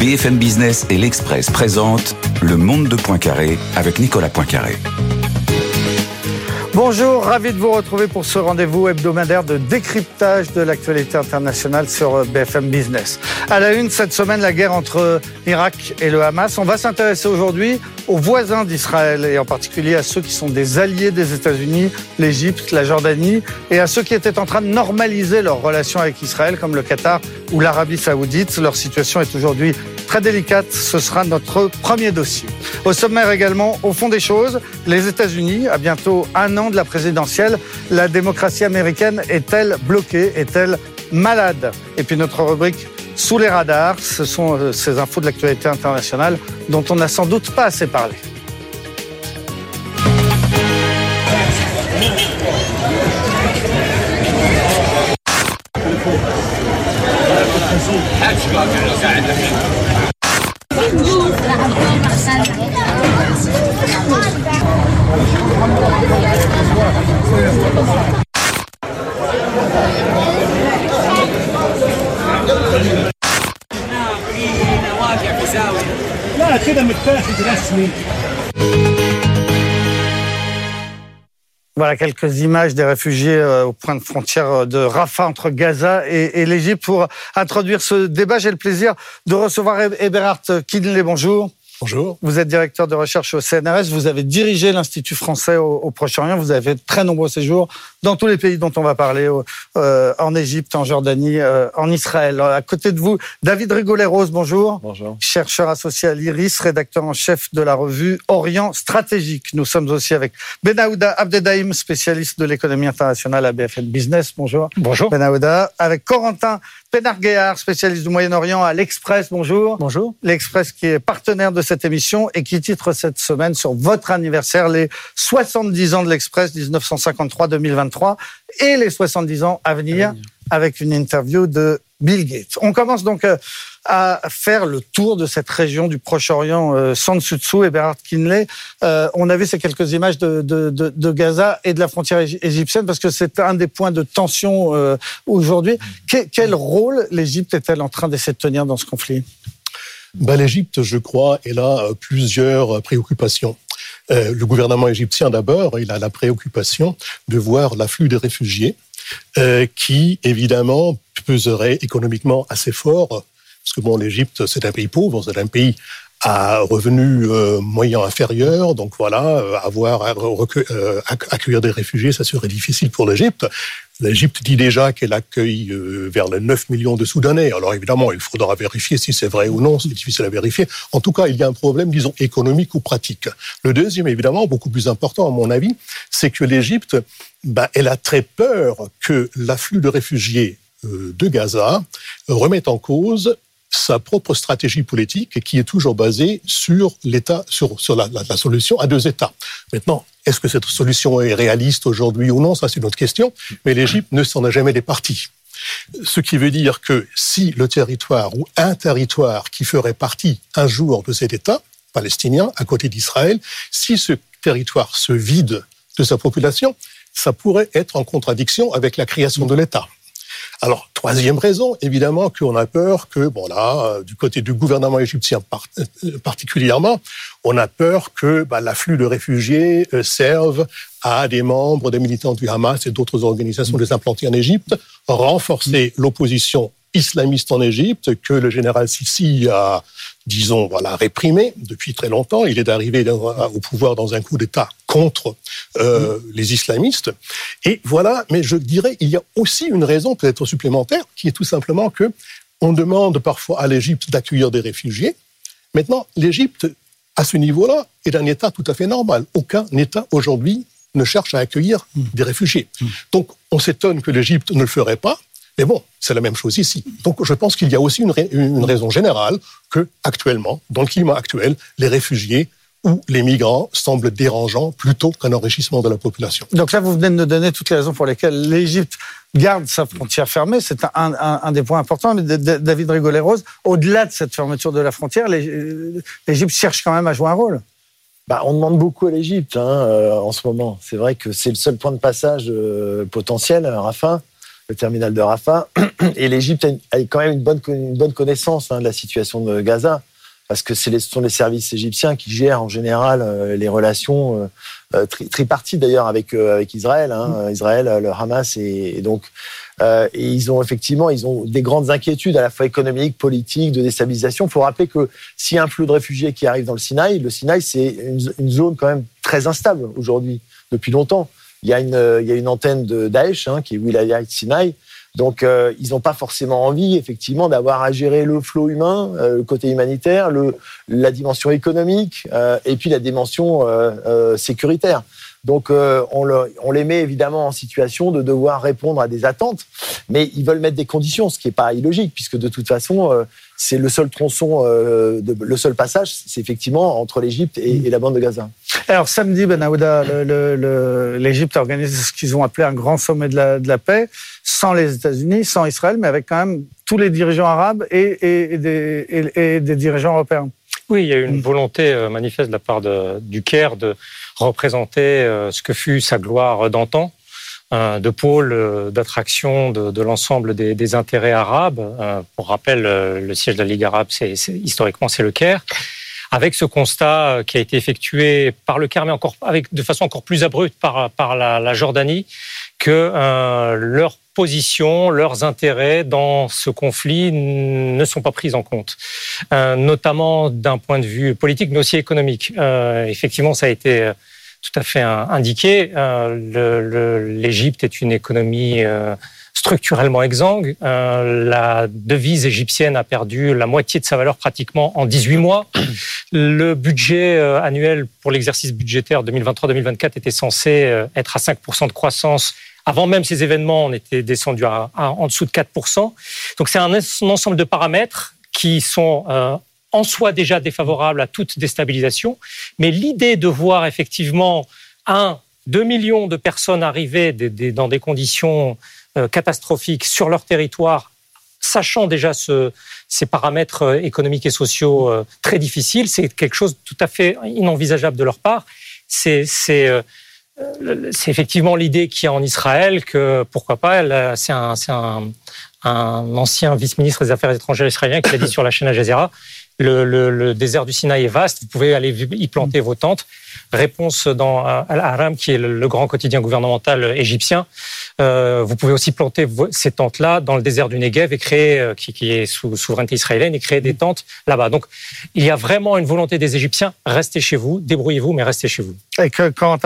BFM Business et l'Express présentent Le Monde de Poincaré avec Nicolas Poincaré. Bonjour, ravi de vous retrouver pour ce rendez-vous hebdomadaire de décryptage de l'actualité internationale sur BFM Business. À la une, cette semaine, la guerre entre Irak et le Hamas. On va s'intéresser aujourd'hui aux voisins d'Israël et en particulier à ceux qui sont des alliés des États-Unis, l'Égypte, la Jordanie, et à ceux qui étaient en train de normaliser leurs relations avec Israël, comme le Qatar ou l'Arabie saoudite. Leur situation est aujourd'hui très délicate. Ce sera notre premier dossier. Au sommaire également, au fond des choses, les États-Unis, à bientôt un an de la présidentielle, la démocratie américaine est-elle bloquée Est-elle malade? Et puis notre rubrique sous les radars, ce sont euh, ces infos de l'actualité internationale dont on n'a sans doute pas assez parlé. Voilà quelques images des réfugiés euh, au point de frontière de Rafah entre Gaza et, et l'Égypte. Pour introduire ce débat, j'ai le plaisir de recevoir Eberhard Kidley. Bonjour. Bonjour. Vous êtes directeur de recherche au CNRS. Vous avez dirigé l'Institut français au, au Proche-Orient. Vous avez fait très nombreux séjours dans tous les pays dont on va parler, euh, en Égypte, en Jordanie, euh, en Israël. À côté de vous, David Rigolet-Rose, bonjour. Bonjour. Chercheur associé à l'IRIS, rédacteur en chef de la revue Orient Stratégique. Nous sommes aussi avec Benahouda Abdedaïm, spécialiste de l'économie internationale à BFM Business. Bonjour. Bonjour. Benahouda. Avec Corentin Pénarguéard, spécialiste du Moyen-Orient à l'Express. Bonjour. Bonjour. L'Express qui est partenaire de cette émission et qui titre cette semaine sur votre anniversaire les 70 ans de l'Express 1953-2023 et les 70 ans à venir avec une interview de Bill Gates. On commence donc euh, à faire le tour de cette région du Proche-Orient euh, sans dessous et Bernard Kinley. Euh, on a vu ces quelques images de, Gaza et de la frontière égyptienne parce que c'est un des points de tension aujourd'hui. Que, quel rôle l'Égypte est-elle en train d'essayer de tenir dans ce conflit? Ben, L'Égypte, je crois, elle a plusieurs préoccupations. Le gouvernement égyptien, d'abord, il a la préoccupation de voir l'afflux des réfugiés qui, évidemment, peserait économiquement assez fort, parce que bon, l'Égypte, c'est un pays pauvre, c'est un pays à revenus euh, moyens inférieurs, donc voilà, euh, avoir à euh, accueillir des réfugiés, ça serait difficile pour l'Égypte. L'Égypte dit déjà qu'elle accueille vers les 9 millions de Soudanais. Alors évidemment, il faudra vérifier si c'est vrai ou non, c'est difficile à vérifier. En tout cas, il y a un problème, disons, économique ou pratique. Le deuxième, évidemment, beaucoup plus important à mon avis, c'est que l'Égypte, ben, elle a très peur que l'afflux de réfugiés de Gaza remette en cause sa propre stratégie politique qui est toujours basée sur l'État, sur, la, la, solution à deux États. Maintenant, est-ce que cette solution est réaliste aujourd'hui ou non Ça, c'est une autre question. Mais l'Égypte ne s'en a jamais départie. Ce qui veut dire que si le territoire ou un territoire qui ferait partie un jour de cet État palestinien à côté d'Israël, si ce territoire se vide de sa population, ça pourrait être en contradiction avec la création de l'État. Alors, troisième raison, évidemment, qu'on a peur que, bon là, du côté du gouvernement égyptien particulièrement, on a peur que bah, l'afflux de réfugiés euh, serve à des membres des militants du Hamas et d'autres organisations des implantées en Égypte, renforcer l'opposition islamiste en Égypte que le général Sisi a, disons, voilà, réprimé depuis très longtemps. Il est arrivé au pouvoir dans un coup d'État contre euh, les islamistes. Et voilà, mais je dirais, il y a aussi une raison peut-être supplémentaire, qui est tout simplement que on demande parfois à l'Égypte d'accueillir des réfugiés. Maintenant, l'Égypte, à ce niveau-là, est un État tout à fait normal. Aucun État aujourd'hui ne cherche à accueillir des réfugiés. Donc, on s'étonne que l'Égypte ne le ferait pas. Mais bon, c'est la même chose ici. Donc, je pense qu'il y a aussi une, une raison générale que, actuellement, dans le climat actuel, les réfugiés où les migrants semblent dérangeants plutôt qu'un enrichissement de la population. Donc là, vous venez de nous donner toutes les raisons pour lesquelles l'Égypte garde sa frontière fermée. C'est un, des points importants. Mais David Rigolet-Rose, au-delà de cette fermeture de la frontière, l'Égypte cherche quand même à jouer un rôle. Bah, on demande beaucoup à l'Égypte hein, euh, en ce moment. C'est vrai que c'est le seul point de passage euh, potentiel, Rafah, le terminal de Rafah. Et l'Égypte a, quand même une bonne, une bonne connaissance hein, de la situation de Gaza parce que ce sont les services égyptiens qui gèrent en général euh, les relations euh, euh, tripartites d'ailleurs avec avec Israël, hein, mm. Israël, le Hamas et, donc et ils ont effectivement ils ont des grandes inquiétudes à la fois économiques, politiques, de déstabilisation. Il faut rappeler que s'il y a un flux de réfugiés qui arrive dans le Sinaï, le Sinaï c'est une, zone quand même très instable aujourd'hui depuis longtemps. Il y a une il y a une antenne de Daesh hein, qui est Wilayah Sinaï donc, euh, ils n'ont pas forcément envie, effectivement, d'avoir à gérer le flot humain, euh, le côté humanitaire, la dimension économique euh, et puis la dimension sécuritaire. Donc, on, on, les met évidemment en situation de devoir répondre à des attentes, mais ils veulent mettre des conditions, ce qui n'est pas illogique, puisque de toute façon, c'est le seul tronçon, le seul passage, c'est effectivement entre l'Égypte et, la bande de Gaza. Alors samedi, Ben Aouda, l'Égypte organise ce qu'ils ont appelé un grand sommet de la, de la paix sans les États-Unis, sans Israël, mais avec quand même tous les dirigeants arabes et, des, dirigeants européens. Oui, il y a eu une volonté euh, manifeste de la part du Caire de représenter euh, ce que fut sa gloire d'antan, euh, de pôle d'attraction de, l'ensemble des, intérêts arabes. Pour rappel, le siège de la Ligue arabe, c'est, historiquement, c'est le Caire avec ce constat qui a été effectué par le Caire, mais encore avec de façon encore plus abrupte par, par la, la Jordanie, que euh, leur positions, leurs intérêts dans ce conflit ne sont pas pris en compte, euh, notamment d'un point de vue politique, mais aussi économique. Euh, effectivement, ça a été euh, tout à fait indiqué. L'Égypte est une économie structurellement exsangue. la devise égyptienne a perdu la moitié de sa valeur pratiquement en 18 mois. Le budget annuel pour l'exercice budgétaire 2023-2024 était censé être à 5% de croissance avant même ces événements, on était descendu en dessous de 4%. Donc c'est un, ensemble de paramètres qui sont euh, en soi déjà défavorables à toute déstabilisation. Mais l'idée de voir effectivement un, deux millions de personnes arriver dans des conditions euh, catastrophiques sur leur territoire, sachant déjà ce, ces paramètres euh, économiques et sociaux très difficiles, c'est quelque chose de tout à fait inenvisageable de leur part. C'est euh, effectivement l'idée qu'il y a en Israël que pourquoi pas, c'est un, un, un, ancien vice-ministre des Affaires étrangères israélien qui l'a dit sur la chaîne Al Jazeera. Le, le, le, désert du Sinaï est vaste, vous pouvez aller y planter vos tentes. Réponse dans Al-Haram, qui est le, grand quotidien gouvernemental égyptien. Euh, vous pouvez aussi planter ces tentes-là dans le désert du Negev et créer, euh, qui, qui, est sous souveraineté israélienne, et créer des tentes là-bas. Donc, il y a vraiment une volonté des Égyptiens restez chez vous, débrouillez-vous, mais restez chez vous. Et que quand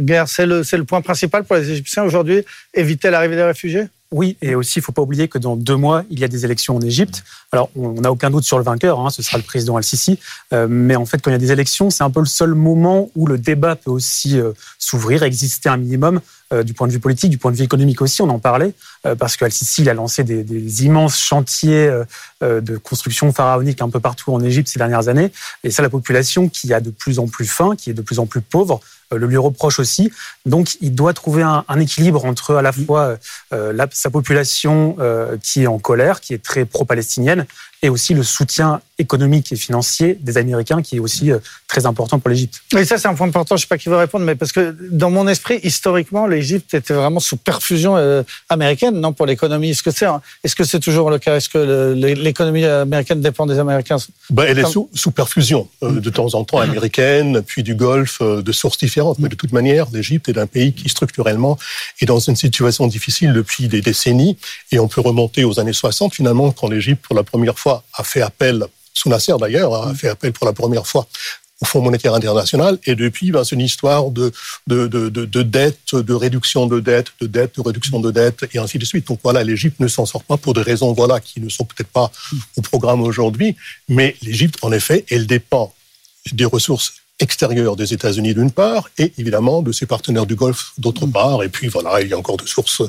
guerre, c'est le, le point principal pour les Égyptiens aujourd'hui, éviter l'arrivée des réfugiés? Oui, et aussi, il ne faut pas oublier que dans deux mois, il y a des élections en Égypte. Alors, on n'a aucun doute sur le vainqueur, hein, ce sera le président Al-Sisi. Euh, mais en fait, quand il y a des élections, c'est un peu le seul moment où le débat peut aussi euh, s'ouvrir, exister un minimum euh, du point de vue politique, du point de vue économique aussi, on en parlait, parce qu'Al-Sisi, a lancé des, des immenses chantiers de construction pharaonique un peu partout en Égypte ces dernières années. Et ça, la population qui a de plus en plus faim, qui est de plus en plus pauvre, le lui reproche aussi. Donc, il doit trouver un, équilibre entre à la fois euh, sa population euh, qui est en colère, qui est très pro-palestinienne, et aussi le soutien économique et financier des Américains qui est aussi euh, très important pour l'Égypte. Et ça, c'est un point important. Je ne sais pas qui veut répondre, mais parce que dans mon esprit, historiquement, l'Égypte était vraiment sous perfusion euh, américaine, non, pour l'économie. Est-ce que c'est est-ce que c'est toujours le cas? Est-ce que l'économie américaine dépend des Américains? Ben, Elle est sous, sous perfusion, euh, de temps en temps américaine, puis du Golfe, de sources différentes. Mais de toute manière, l'Égypte est un pays qui structurellement est dans une situation difficile depuis des décennies. Et on peut remonter aux années 60, finalement, quand l'Égypte, pour la première fois, a fait appel sous Nasser d'ailleurs, a fait appel pour la première fois au Fonds monétaire international. Et depuis, ben, c'est une histoire de, de, de, de, dette, de réduction de dette, de dette, de réduction de dette, et ainsi de suite. Donc voilà, l'Égypte ne s'en sort pas pour des raisons voilà, qui ne sont peut-être pas au programme aujourd'hui. Mais l'Égypte, en effet, elle dépend des ressources extérieure des États-Unis d'une part, et évidemment de ses partenaires du Golfe d'autre part. Et puis voilà, il y a encore de sources.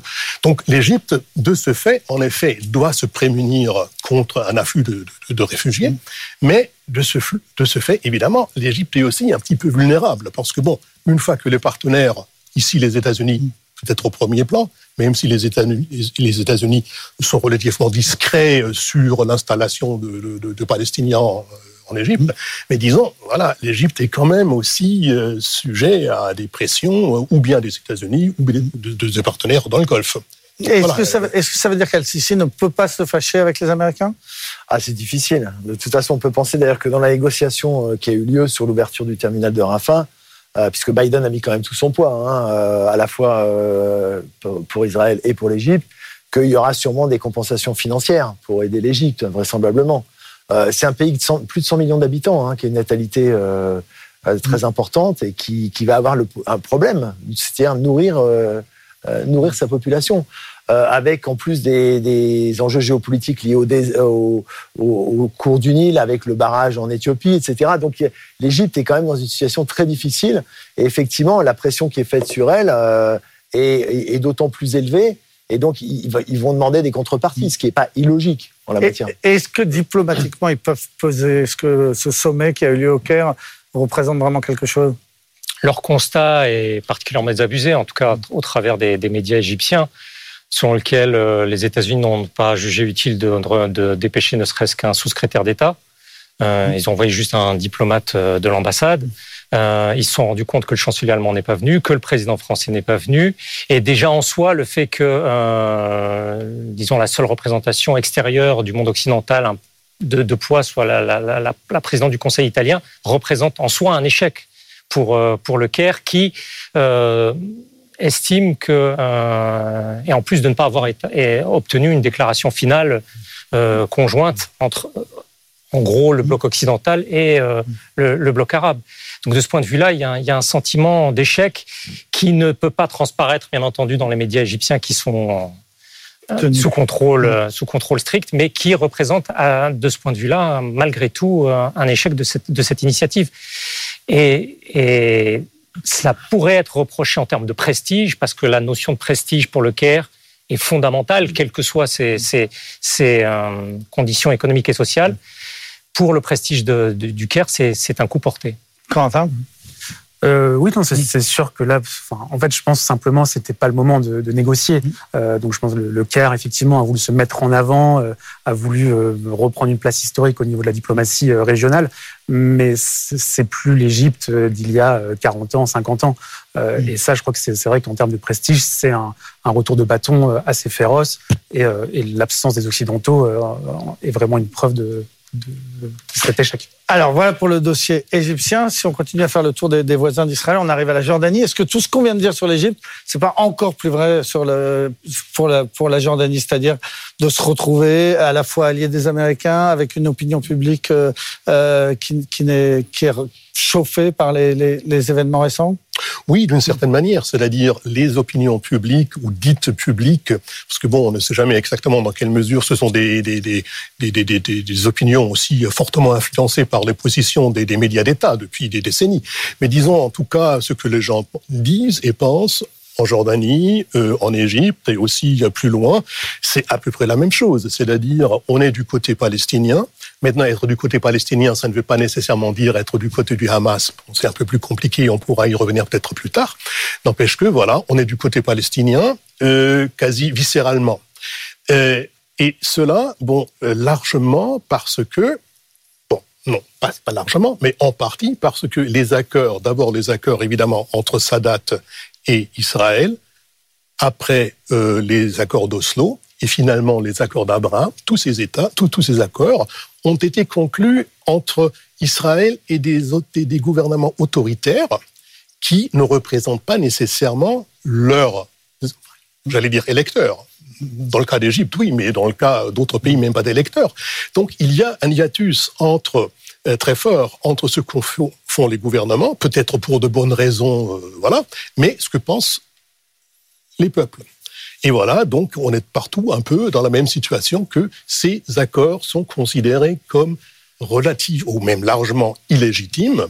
Donc l'Égypte, de ce fait, en effet, doit se prémunir contre un afflux de, de, réfugiés, mais de ce, de ce fait, évidemment, l'Égypte est aussi un petit peu vulnérable, parce que bon, une fois que les partenaires, ici les États-Unis, peut-être au premier plan, même si les États-Unis les États-Unis sont relativement discrets sur l'installation de, de, de Palestiniens en Égypte. Mais disons, voilà, l'Égypte est quand même aussi euh, sujet à des pressions, euh, ou bien des États-Unis, ou bien de, ses partenaires dans le Golfe. Est-ce que, ça veut dire qu'Al-Sisi ne peut pas se fâcher avec les Américains? Ah, c'est difficile. De toute façon, on peut penser d'ailleurs que dans la négociation euh, qui a eu lieu sur l'ouverture du terminal de Rafah, puisque Biden a mis quand même tout son poids, hein, à la fois pour Israël et pour l'Égypte, qu'il y aura sûrement des compensations financières pour aider l'Égypte, vraisemblablement. Euh, c'est un pays de plus de 100 millions d'habitants, hein, qui a une natalité euh, euh, très mm. importante et qui, qui va avoir le, un problème, c'est-à-dire nourrir, nourrir sa population. avec en plus des, des, enjeux géopolitiques liés au, au, cours du Nil, avec le barrage en Éthiopie, etc. Donc l'Égypte est quand même dans une situation très difficile. Et effectivement, la pression qui est faite sur elle est, est d'autant plus élevée et donc, ils vont demander des contreparties, ce qui n'est pas illogique en la matière. Est-ce que diplomatiquement, ils peuvent poser Est-ce que ce sommet qui a eu lieu au Caire représente vraiment quelque chose? Leur constat est particulièrement désabusé, en tout cas au travers des, médias égyptiens, selon lesquels euh, les États-Unis n'ont pas jugé utile de, dépêcher ne serait-ce qu'un sous-secrétaire d'État. Euh, ils ont envoyé juste un diplomate euh, de l'ambassade. Euh, ils se sont rendus compte que le chancelier allemand n'est pas venu, que le président français n'est pas venu. Et déjà en soi, le fait que, euh, disons, la seule représentation extérieure du monde occidental de, de poids soit la, présidente du Conseil italien représente en soi un échec pour, euh, pour le Caire qui estime que, et en plus de ne pas avoir obtenu une déclaration finale conjointe entre, en gros, le bloc occidental et le bloc arabe. Donc de ce point de vue-là, il, il, y a un sentiment d'échec qui ne peut pas transparaître, bien entendu, dans les médias égyptiens qui sont euh, sous contrôle, euh, sous contrôle strict, mais qui représente, de ce point de vue-là, malgré tout, euh, un échec de cette, de cette initiative. Et, et cela pourrait être reproché en termes de prestige, parce que la notion de prestige pour le Caire est fondamentale, quelles que soient ses, ses, ses conditions économiques et sociales. Pour le prestige de, du Caire, c'est un coup porté. Quentin euh, oui, non, c'est sûr que là, en fait, je pense simplement c'était pas le moment de, de négocier. Euh, donc, je pense que le, le, CAIR effectivement a voulu se mettre en avant, euh, a voulu euh, reprendre une place historique au niveau de la diplomatie régionale, mais c'est plus l'Égypte d'il y a 40 ans, 50 ans. Et ça, je crois que c'est vrai qu'en termes de prestige, c'est un, un, retour de bâton assez féroce, et, et l'absence des Occidentaux est vraiment une preuve de, de, cet échec. Alors voilà pour le dossier égyptien. Si on continue à faire le tour des, voisins d'Israël, on arrive à la Jordanie. Est-ce que tout ce qu'on vient de dire sur l'Égypte, c'est pas encore plus vrai pour, la, Jordanie, c'est-à-dire de se retrouver à la fois allié des Américains avec une opinion publique euh, euh qui, est, chauffée par les, événements récents? Oui, d'une certaine manière, c'est-à-dire les opinions publiques ou dites publiques, parce que bon, on ne sait jamais exactement dans quelle mesure ce sont des opinions aussi fortement influencées par les positions des, médias d'État depuis des décennies. Mais disons en tout cas ce que les gens disent et pensent en Jordanie, euh, en Égypte et aussi plus loin, c'est à peu près la même chose. C'est-à-dire, on est du côté palestinien, Maintenant, être du côté palestinien, ça ne veut pas nécessairement dire être du côté du Hamas. c'est un peu plus compliqué, on pourra y revenir peut-être plus tard. N'empêche que, voilà, on est du côté palestinien, euh, quasi viscéralement. Euh, et cela, bon, euh, largement parce que, non, pas, largement, mais en partie parce que les accords, d'abord les accords évidemment entre Sadat et Israël, après euh, les accords d'Oslo, et finalement les accords d'Abraham, tous ces États, tous, ces accords ont été conclus entre Israël et des, des gouvernements autoritaires qui ne représentent pas nécessairement leurs, j'allais dire, électeurs. Dans le cas d'Égypte, oui, mais dans le cas d'autres pays, même pas d'électeurs. Donc il y a un hiatus entre euh, très fort entre ce que font les gouvernements, peut-être pour de bonnes raisons, euh, voilà, mais ce que pensent les peuples. Et voilà, donc on est partout un peu dans la même situation que ces accords sont considérés comme relatifs ou même largement illégitimes.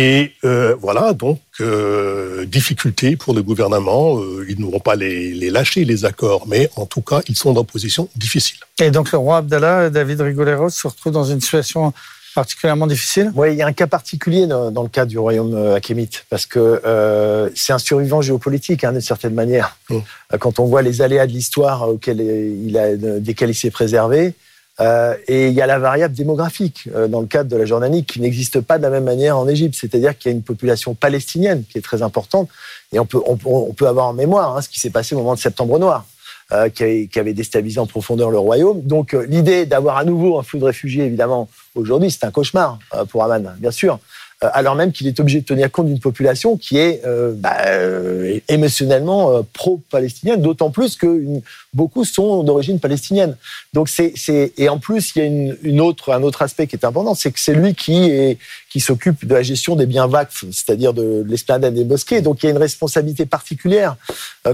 Et euh, voilà, donc, euh, difficulté pour le gouvernement. Euh, ils n'auront pas les, les lâcher, les accords, mais en tout cas, ils sont dans une position difficile. Et donc, le roi Abdallah, David Rigoleros, se retrouve dans une situation particulièrement difficile? Oui, il y a un cas particulier dans, dans le cas du royaume euh, achémite, parce que euh, c'est un survivant géopolitique, hein, d'une certaine manière. Mm. Euh, Quand on voit les aléas de l'histoire auxquels il a, desquels il s'est préservé, euh, et il y a la variable démographique euh, dans le cadre de la Jordanie qui n'existe pas de la même manière en Égypte, c'est-à-dire qu'il y a une population palestinienne qui est très importante, et on peut, on, on peut avoir en mémoire hein, ce qui s'est passé au moment de Septembre Noir. Euh, qui, avait, qui, avait, déstabilisé en profondeur le royaume. Donc euh, l'idée d'avoir à nouveau un flux de réfugiés, évidemment, aujourd'hui, c'est un cauchemar euh, pour Amman, bien sûr. Euh, alors même qu'il est obligé de tenir compte d'une population qui est bah, émotionnellement pro-palestinienne, d'autant plus que beaucoup sont d'origine palestinienne. Donc c'est et en plus il y a une, une, autre un autre aspect qui est important, c'est que c'est lui qui est qui s'occupe de la gestion des biens vacfs, c'est-à-dire de, de l'esplanade des mosquées. Donc il y a une responsabilité particulière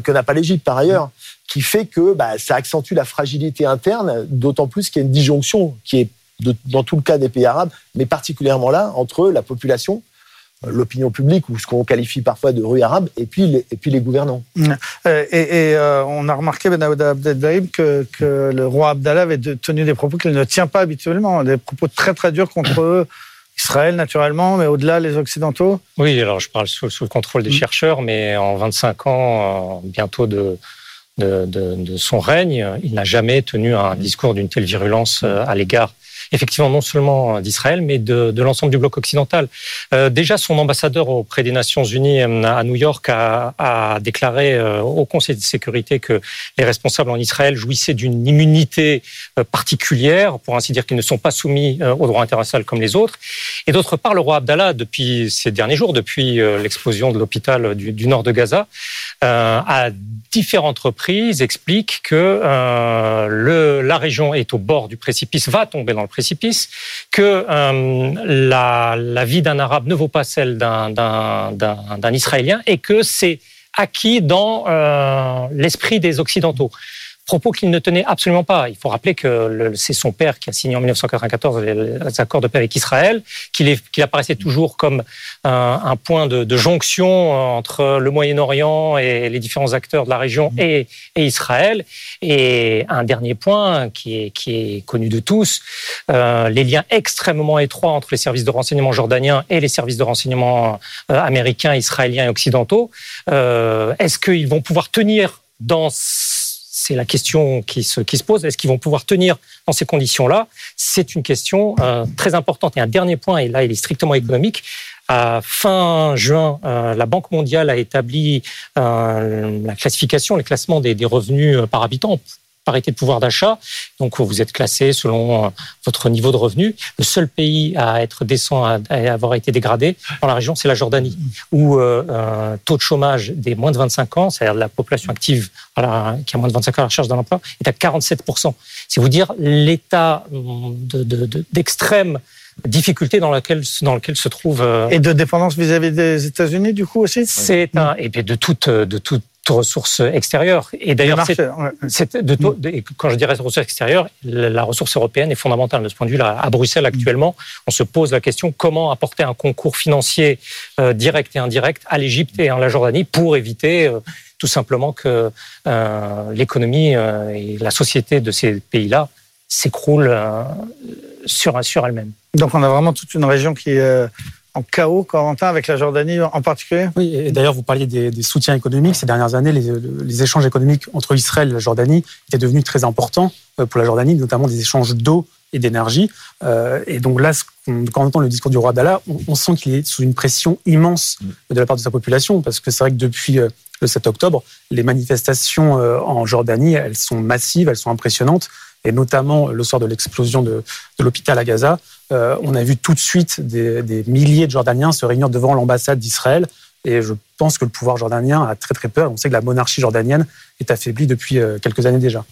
que n'a pas l'Égypte par ailleurs qui fait que bah, ça accentue la fragilité interne, d'autant plus qu'il y a une disjonction qui est de, dans tout le cas des pays arabes, mais particulièrement là, entre la population, l'opinion publique, ou ce qu'on qualifie parfois de rue arabe, et puis les, et puis les gouvernants. Et, et euh, on a remarqué, Ben Abdeldaïm, que, que le roi Abdallah avait tenu des propos qu'il ne tient pas habituellement, des propos très très durs contre eux. Israël, naturellement, mais au-delà, les Occidentaux Oui, alors je parle sous, sous le contrôle des mmh. chercheurs, mais en 25 ans, bientôt de, de, de, de, son règne, il n'a jamais tenu un discours d'une telle virulence euh, à l'égard effectivement non seulement d'Israël, mais de, l'ensemble du bloc occidental. Euh, déjà, son ambassadeur auprès des Nations Unies euh, à New York a, déclaré euh, au Conseil de sécurité que les responsables en Israël jouissaient d'une immunité particulière, pour ainsi dire qu'ils ne sont pas soumis au droit international comme les autres. Et d'autre part, le roi Abdallah, depuis ces derniers jours, depuis l'explosion de l'hôpital du, nord de Gaza, à différentes reprises explique que la région est au bord du précipice, va tomber dans le précipice, que euh, la, vie d'un arabe ne vaut pas celle d'un israélien et que c'est acquis dans euh, l'esprit des occidentaux propos qu'il ne tenait absolument pas. Il faut rappeler que c'est son père qui a signé en 1994 les accords de paix avec Israël, qu'il qu apparaissait toujours comme un, un point de, de, jonction entre le Moyen-Orient et les différents acteurs de la région et, et, Israël. Et un dernier point qui est, qui est connu de tous, euh, les liens extrêmement étroits entre les services de renseignement jordaniens et les services de renseignement euh, américains, israéliens et occidentaux. Euh, Est-ce qu'ils vont pouvoir tenir dans c'est la question qui se, qui se pose. Est-ce qu'ils vont pouvoir tenir dans ces conditions-là? C'est une question euh, très importante. Et un dernier point, et là il est strictement économique, à fin juin, euh, la Banque mondiale a établi euh, la classification, le classement des, des revenus par habitant parité de pouvoir d'achat. Donc, vous êtes classé selon euh, votre niveau de revenu. Le seul pays à être décent, à avoir été dégradé dans la région, c'est la Jordanie, où euh, un taux de chômage des moins de 25 ans, c'est-à-dire la population active la, qui a moins de 25 ans à la recherche d'un emploi, est à 47 C'est vous dire l'état d'extrême de, de, difficulté dans laquelle, dans lequel se trouve. Euh, et de dépendance vis-à-vis -vis des États-Unis, du coup aussi? C'est un et de toute de toute ressources extérieures. Et d'ailleurs, quand je dis ressources extérieures, la ressource européenne est fondamentale de ce point de vue-là. À Bruxelles, actuellement, on se pose la question comment apporter un concours financier euh, direct et indirect à l'Égypte et à la Jordanie pour éviter euh, tout simplement que euh, l'économie et la société de ces pays-là s'écroulent sur, sur elles-mêmes. Donc on a vraiment toute une région qui est en chaos, Corentin, avec la Jordanie en particulier? Oui, et d'ailleurs, vous parliez des, des, soutiens économiques. Ces dernières années, les, les, échanges économiques entre Israël et la Jordanie étaient devenus très importants euh, pour la Jordanie, notamment des échanges d'eau et d'énergie. Euh, et donc là, quand on entend le discours du roi Abdallah, on, sent qu'il est sous une pression immense de la part de sa population, parce que c'est vrai que depuis euh, le 7 octobre, les manifestations en Jordanie, elles sont massives, elles sont impressionnantes et notamment le soir de l'explosion de, de l'hôpital à Gaza, euh, on a vu tout de suite des, des milliers de Jordaniens se réunir devant l'ambassade d'Israël. Et je pense que le pouvoir jordanien a très très peur. On sait que la monarchie jordanienne est affaiblie depuis euh, quelques années déjà.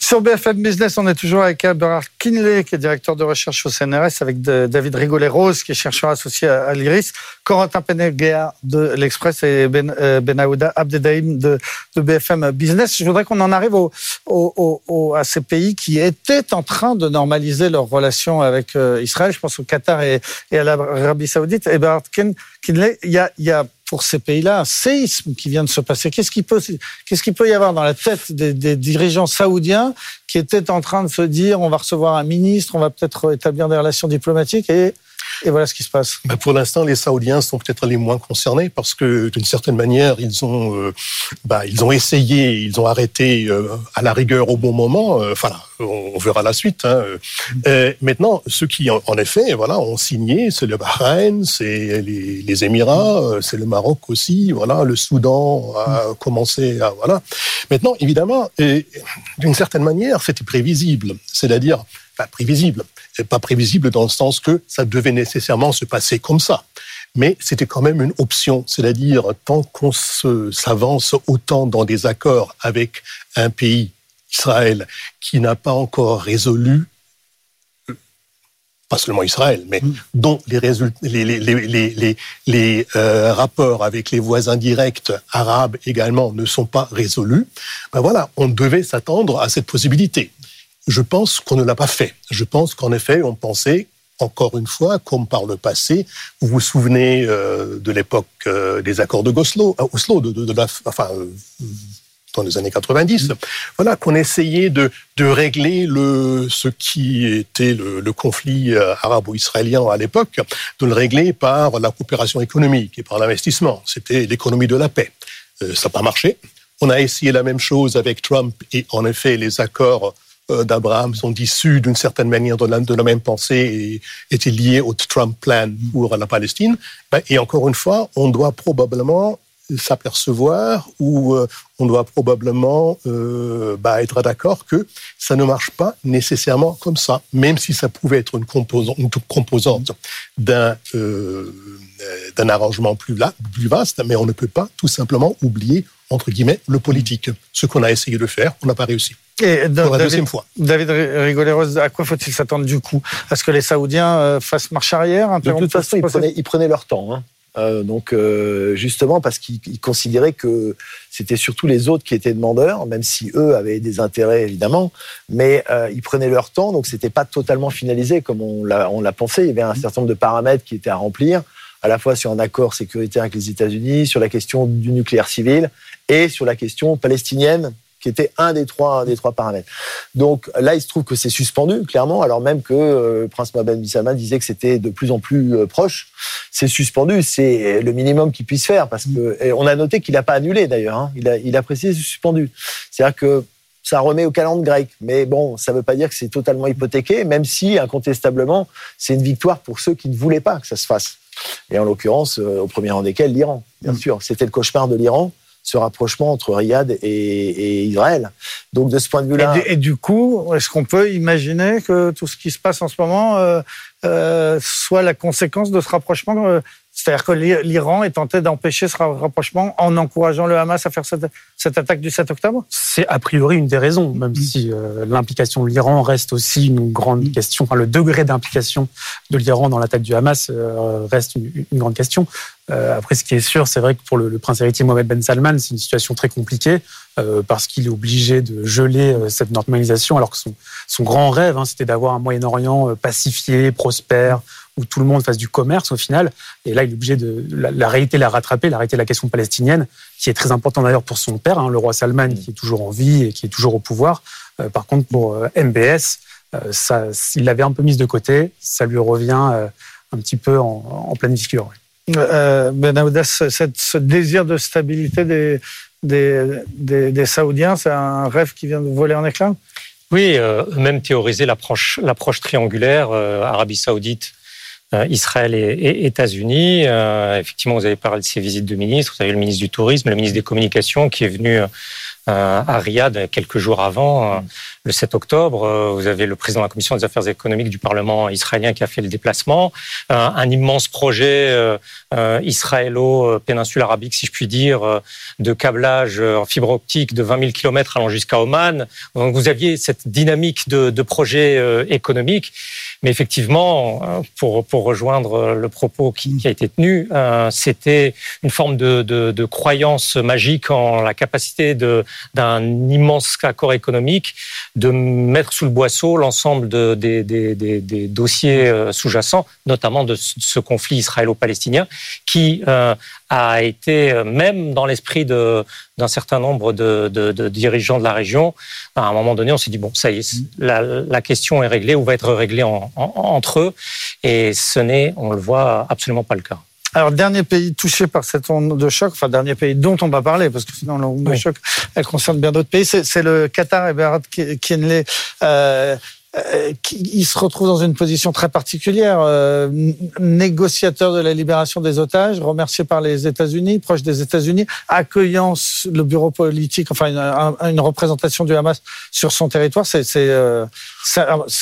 Sur BFM Business, on est toujours avec Abraham Kinley, qui est directeur de recherche au CNRS, avec David Rigolet-Rose, qui est chercheur associé à l'IRIS, Corentin Penegea de l'Express et Ben, euh, Benaouda Abdedaïm de, BFM Business. Je voudrais qu'on en arrive au, à ces pays qui étaient en train de normaliser leurs relations avec euh, Israël. Je pense au Qatar et, à l'Arabie Saoudite. Et Abraham Kinley, il y a, il y a pour ces pays-là un séisme qui vient de se passer. Qu'est-ce qui peut, qu'est-ce qu'il peut y avoir dans la tête des, dirigeants saoudiens qui étaient en train de se dire on va recevoir un ministre, on va peut-être établir des relations diplomatiques et et voilà ce qui se passe. Bah, pour l'instant, les Saoudiens sont peut-être les moins concernés parce que d'une certaine manière, ils ont, euh, bah, ils ont essayé, ils ont arrêté euh, à la rigueur au bon moment. Euh, enfin, on verra la suite. Hein. maintenant, ceux qui, en, effet, voilà, ont signé, c'est le Bahreïn, c'est les, les, Émirats, c'est le Maroc aussi. Voilà, le Soudan a commencé à voilà. Maintenant, évidemment, d'une certaine manière, c'était prévisible. C'est-à-dire, pas prévisible pas prévisible dans le sens que ça devait nécessairement se passer comme ça. Mais c'était quand même une option, c'est-à-dire tant qu'on s'avance autant dans des accords avec un pays, Israël, qui n'a pas encore résolu pas seulement Israël, mais mm. dont les, les, les, les euh, rapports avec les voisins directs arabes également ne sont pas résolus, ben voilà, on devait s'attendre à cette possibilité. Je pense qu'on ne l'a pas fait. Je pense qu'en effet, on pensait encore une fois, comme par le passé, vous vous souvenez euh, de l'époque euh, des accords de Oslo, euh, Oslo de, de, la, enfin, dans les années 90, voilà, qu'on essayait de, de régler le, ce qui était le, le conflit arabo-israélien à l'époque, de le régler par la coopération économique et par l'investissement. C'était l'économie de la paix. ça n'a pas marché. On a essayé la même chose avec Trump et en effet, les accords d'Abraham sont issus d'une certaine manière de la, même pensée et étaient liés au Trump Plan pour la Palestine. Ben, et encore une fois, on doit probablement s'apercevoir ou euh, on doit probablement euh, bah, être d'accord que ça ne marche pas nécessairement comme ça, même si ça pouvait être une composante, une composante d'un euh, d'un arrangement plus, plus vaste, mais on ne peut pas tout simplement oublier entre guillemets le politique. Ce qu'on a essayé de faire, on n'a pas réussi. Et Pour la deuxième fois. David Rigoleros, à quoi faut-il s'attendre du coup? À ce que les Saoudiens euh, fassent marche arrière De toute façon, ils prenaient, leur temps. Hein. Euh, donc euh, justement parce qu'ils considéraient que c'était surtout les autres qui étaient demandeurs, même si eux avaient des intérêts évidemment, mais ils prenaient leur temps, donc c'était pas totalement finalisé comme on l'a pensé. Il y avait un certain nombre de paramètres qui étaient à remplir, à la fois sur un accord sécuritaire avec les États-Unis, sur la question du nucléaire civil et sur la question palestinienne qui était un des trois, des trois paramètres. Donc là, il se trouve que c'est suspendu, clairement, alors même que euh, le prince Mohamed bin Salman disait que c'était de plus en plus euh, proche. C'est suspendu, c'est le minimum qu'il puisse faire, parce que on a noté qu'il n'a pas annulé d'ailleurs. Hein. Il, a, il a précisé suspendu. C'est-à-dire que ça remet au calendrier grec. Mais bon, ça ne veut pas dire que c'est totalement hypothéqué, même si, incontestablement, c'est une victoire pour ceux qui ne voulaient pas que ça se fasse. Et en l'occurrence, euh, au premier rang desquels, l'Iran, bien mm. sûr. C'était le cauchemar de l'Iran ce rapprochement entre Riyad et, Israël. Donc de ce point de vue-là. Et, du coup, est-ce qu'on peut imaginer que tout ce qui se passe en ce moment euh, euh, soit la conséquence de ce rapprochement c'est-à-dire que l'Iran est tenté d'empêcher ce rapprochement en encourageant le Hamas à faire cette, attaque du 7 octobre? C'est a priori une des raisons, même si euh, l'implication de l'Iran reste aussi une grande question. Enfin, le degré d'implication de l'Iran dans l'attaque du Hamas euh, reste une, grande question. Euh, après, ce qui est sûr, c'est vrai que pour le, prince héritier Mohamed Ben Salman, c'est une situation très compliquée parce qu'il est obligé de geler cette normalisation, alors que son, son grand rêve, hein, c'était d'avoir un Moyen-Orient pacifié, prospère, où tout le monde fasse du commerce au final. Et là, il est obligé de la, réalité l'a rattraper, la réalité de la question palestinienne, qui est très importante d'ailleurs pour son père, hein, le roi Salman, qui est toujours en vie et qui est toujours au pouvoir. Euh, par contre, pour euh, MBS, euh, ça, il l'avait un peu mise de côté. Ça lui revient un petit peu en, pleine figure. Ben Aoudas, ce désir de stabilité des, des, des, Saoudiens, c'est un rêve qui vient de voler en éclats? Oui, même théoriser l'approche, triangulaire Arabie Saoudite, euh, Israël et, États-Unis. Euh, effectivement, vous avez parlé de ces visites de ministres. Vous avez le ministre du Tourisme, le ministre des Communications qui est venu à Riyad quelques jours avant, le 7 octobre. Vous avez le président de la commission des affaires économiques du Parlement israélien qui a fait le déplacement. Un immense projet israélo-péninsule arabique, si je puis dire, de câblage en fibre optique de 20 000 km allant jusqu'à Oman. Donc vous aviez cette dynamique de, de projet économique. Mais effectivement, euh, pour, pour rejoindre le propos qui, qui a été tenu, euh, c'était une forme de, de, de, croyance magique en la capacité d'un immense accord économique de mettre sous le boisseau l'ensemble de, des, des, des, dossiers euh, sous-jacents, notamment de ce conflit israélo-palestinien, qui euh, a été, euh, même dans l'esprit d'un certain nombre de, de, de, dirigeants de la région, à un moment donné, on s'est dit, bon, ça y est, la, la, question est réglée ou va être réglée en, en, entre eux. Et ce n'est, on le voit, absolument pas le cas. Alors, dernier pays touché par cette onde de choc, enfin, dernier pays dont on va parler, parce que sinon, l'onde de choc, elle concerne bien d'autres pays, c'est le Qatar et Berat Kienle. Euh, euh, il se retrouve dans une position très particulière, euh, négociateur de la libération des otages, remercié par les États-Unis, proche des États-Unis, accueillant le bureau politique, enfin une, représentation du Hamas sur son territoire. C'est euh,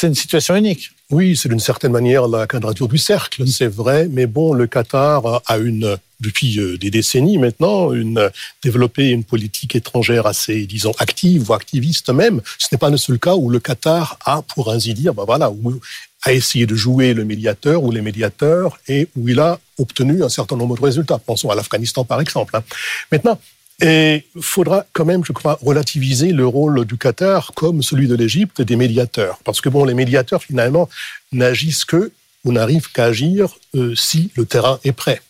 une situation unique. Oui, c'est d'une certaine manière la quadrature du cercle, c'est vrai, mais bon, le Qatar a une depuis euh, des décennies maintenant, une, développé une politique étrangère assez, disons, active ou activiste même. Ce n'est pas le seul cas où le Qatar a, pour ainsi dire, ben voilà, où a essayé de jouer le médiateur ou les médiateurs et où il a obtenu un certain nombre de résultats. Pensons à l'Afghanistan, par exemple. Hein. Maintenant, il faudra quand même, je crois, relativiser le rôle du Qatar comme celui de l'Égypte des médiateurs. Parce que bon, les médiateurs, finalement, n'agissent que ou n'arrivent qu'à agir euh, si le terrain est prêt.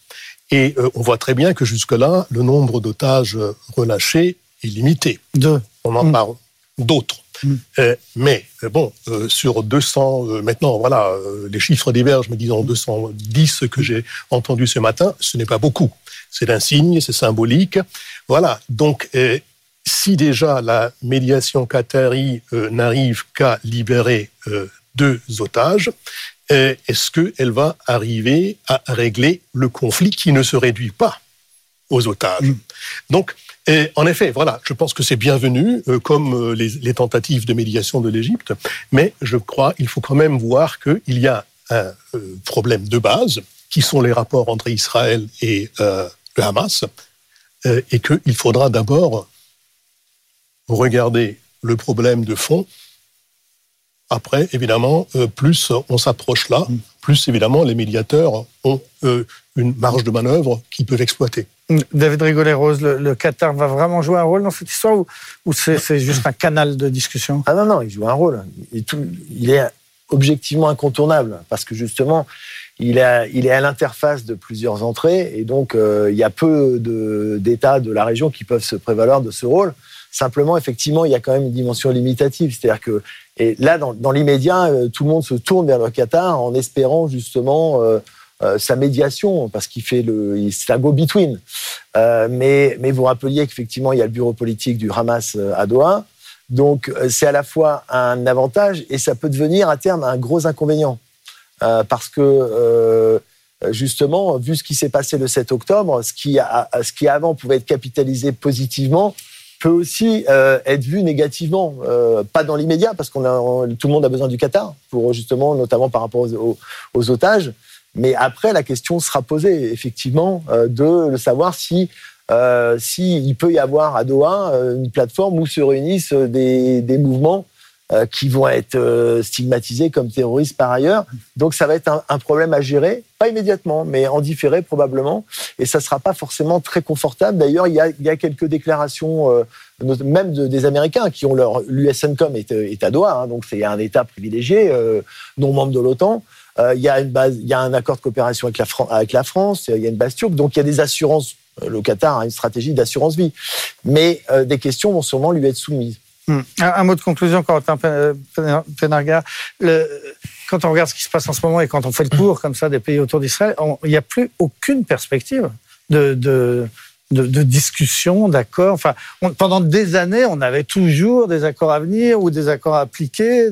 Et euh, on voit très bien que jusque-là, le nombre d'otages relâchés est limité. Deux. On en mm. parle. D'autres. Mm. Euh, mais euh, bon, euh, sur 200, euh, maintenant, voilà, les chiffres divergent, mais disons 210 que j'ai entendu ce matin, ce n'est pas beaucoup. C'est un signe, c'est symbolique. Voilà. Donc, si déjà la médiation qatari n'arrive qu'à libérer deux otages, est-ce qu'elle va arriver à régler le conflit qui ne se réduit pas aux otages mm. Donc, et en effet, voilà, je pense que c'est bienvenu, euh, comme euh, les, les, tentatives de médiation de l'Égypte, mais je crois qu'il faut quand même voir qu'il y a un euh, problème de base, qui sont les rapports entre Israël et euh, le Hamas, euh, et qu'il faudra d'abord regarder le problème de fond après, évidemment, euh, plus on s'approche là, mm. plus évidemment les médiateurs ont euh, une marge de manœuvre qu'ils peuvent exploiter. Mm. David Rigolet-Rose, le, le, Qatar va vraiment jouer un rôle dans cette histoire ou, ou c'est juste un canal de discussion? Ah non, non, il joue un rôle. Il, tout, il est objectivement incontournable parce que justement, il, a, il est à l'interface de plusieurs entrées et donc euh, il y a peu d'États de, de la région qui peuvent se prévaloir de ce rôle. Simplement, effectivement, il y a quand même une dimension limitative. C'est-à-dire que et là, dans, dans l'immédiat, euh, tout le monde se tourne vers le Qatar en espérant justement euh, euh, sa médiation, parce qu'il fait le, c'est un go-between. Euh, mais, mais vous rappeliez qu'effectivement, il y a le bureau politique du Hamas euh, à Doha. Donc, c'est à la fois un avantage et ça peut devenir à terme un gros inconvénient. Euh, parce que, justement, vu ce qui s'est passé le 7 octobre, ce qui, a, ce qui avant pouvait être capitalisé positivement, peut aussi euh, être vu négativement, euh, pas dans l'immédiat, parce qu'on a tout le monde a besoin du Qatar pour justement, notamment par rapport aux, otages. Mais après, la question sera posée effectivement euh, de le savoir si euh, si il peut y avoir à Doha une plateforme où se réunissent des, des mouvements euh, qui vont être euh, stigmatisés comme terroristes par ailleurs. Donc ça va être un, un, problème à gérer, pas immédiatement, mais en différé probablement. Et ça sera pas forcément très confortable. D'ailleurs, il y a, y a quelques déclarations, euh, même de, des Américains, qui ont leur l'USNCOM est, est à Doha, hein, donc c'est un État privilégié, euh, non membre de l'OTAN. Euh, il y a une base, il y a un accord de coopération avec la, Fran avec la France. Il y a une base turque, donc il y a des assurances. Le Qatar a une stratégie d'assurance vie, mais des questions vont sûrement lui être soumises. Hum. Un, mot de conclusion, Corentin Penarga. Le, quand on regarde ce qui se passe en ce moment et quand on fait le tour comme ça des pays autour d'Israël, il n'y a plus aucune perspective de, de, de, discussion, d'accord. Enfin, pendant des années, on avait toujours des accords à venir ou des accords à appliquer,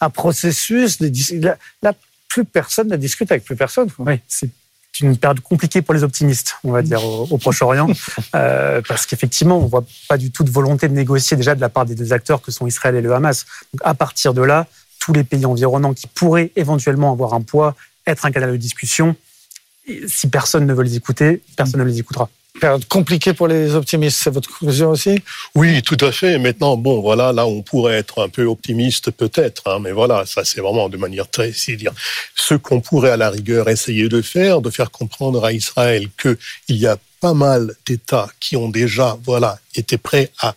un processus. Là, là, plus personne ne discute avec plus personne. Oui, c'est une période compliquée pour les optimistes, on va dire, au, Proche-Orient, euh, parce qu'effectivement, on voit pas du tout de volonté de négocier déjà de la part des deux acteurs que sont Israël et le Hamas. Donc, à partir de là, tous les pays environnants qui pourraient éventuellement avoir un poids, être un canal de discussion, si personne ne veut les écouter, personne ne les écoutera période compliquée pour les optimistes, c'est votre conclusion aussi? Oui, tout à fait. Maintenant, bon, voilà, là, on pourrait être un peu optimiste peut-être, hein, mais voilà, ça c'est vraiment de manière très, si dire, ce qu'on pourrait à la rigueur essayer de faire, de faire comprendre à Israël qu'il y a pas mal d'États qui ont déjà, voilà, été prêts à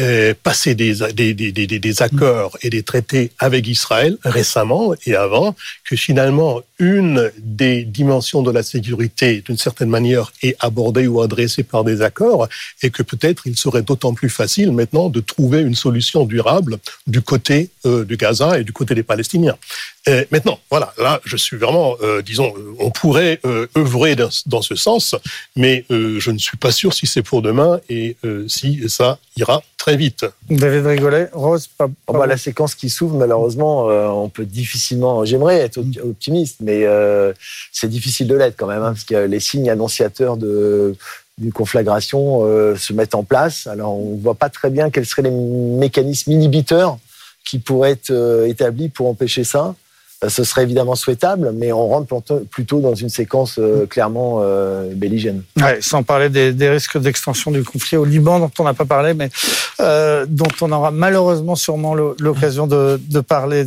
euh, passer des, des, des, des, accords et des traités avec Israël récemment et avant, que finalement une des dimensions de la sécurité, d'une certaine manière, est abordée ou adressée par des accords, et que peut-être il serait d'autant plus facile maintenant de trouver une solution durable du côté euh, du Gaza et du côté des Palestiniens. Et maintenant, voilà, là, je suis vraiment, euh, disons, on pourrait euh, œuvrer dans, dans, ce sens, mais euh, je ne suis pas sûr si c'est pour demain et si ça ira très vite. David Rigolet, Rose, pas, oh, bah, la séquence qui s'ouvre, malheureusement, on peut difficilement. J'aimerais être optimiste, mais c'est difficile de l'être quand même, hein, parce que les signes annonciateurs de d'une conflagration se mettent en place. Alors, on ne voit pas très bien quels seraient les mécanismes inhibiteurs qui pourraient être établis pour empêcher ça. Euh, ce serait évidemment souhaitable, mais on rentre plutôt dans une séquence euh, clairement euh, belligène. sans parler des, risques d'extension du conflit au Liban, dont on n'a pas parlé, mais dont on aura malheureusement sûrement l'occasion de, parler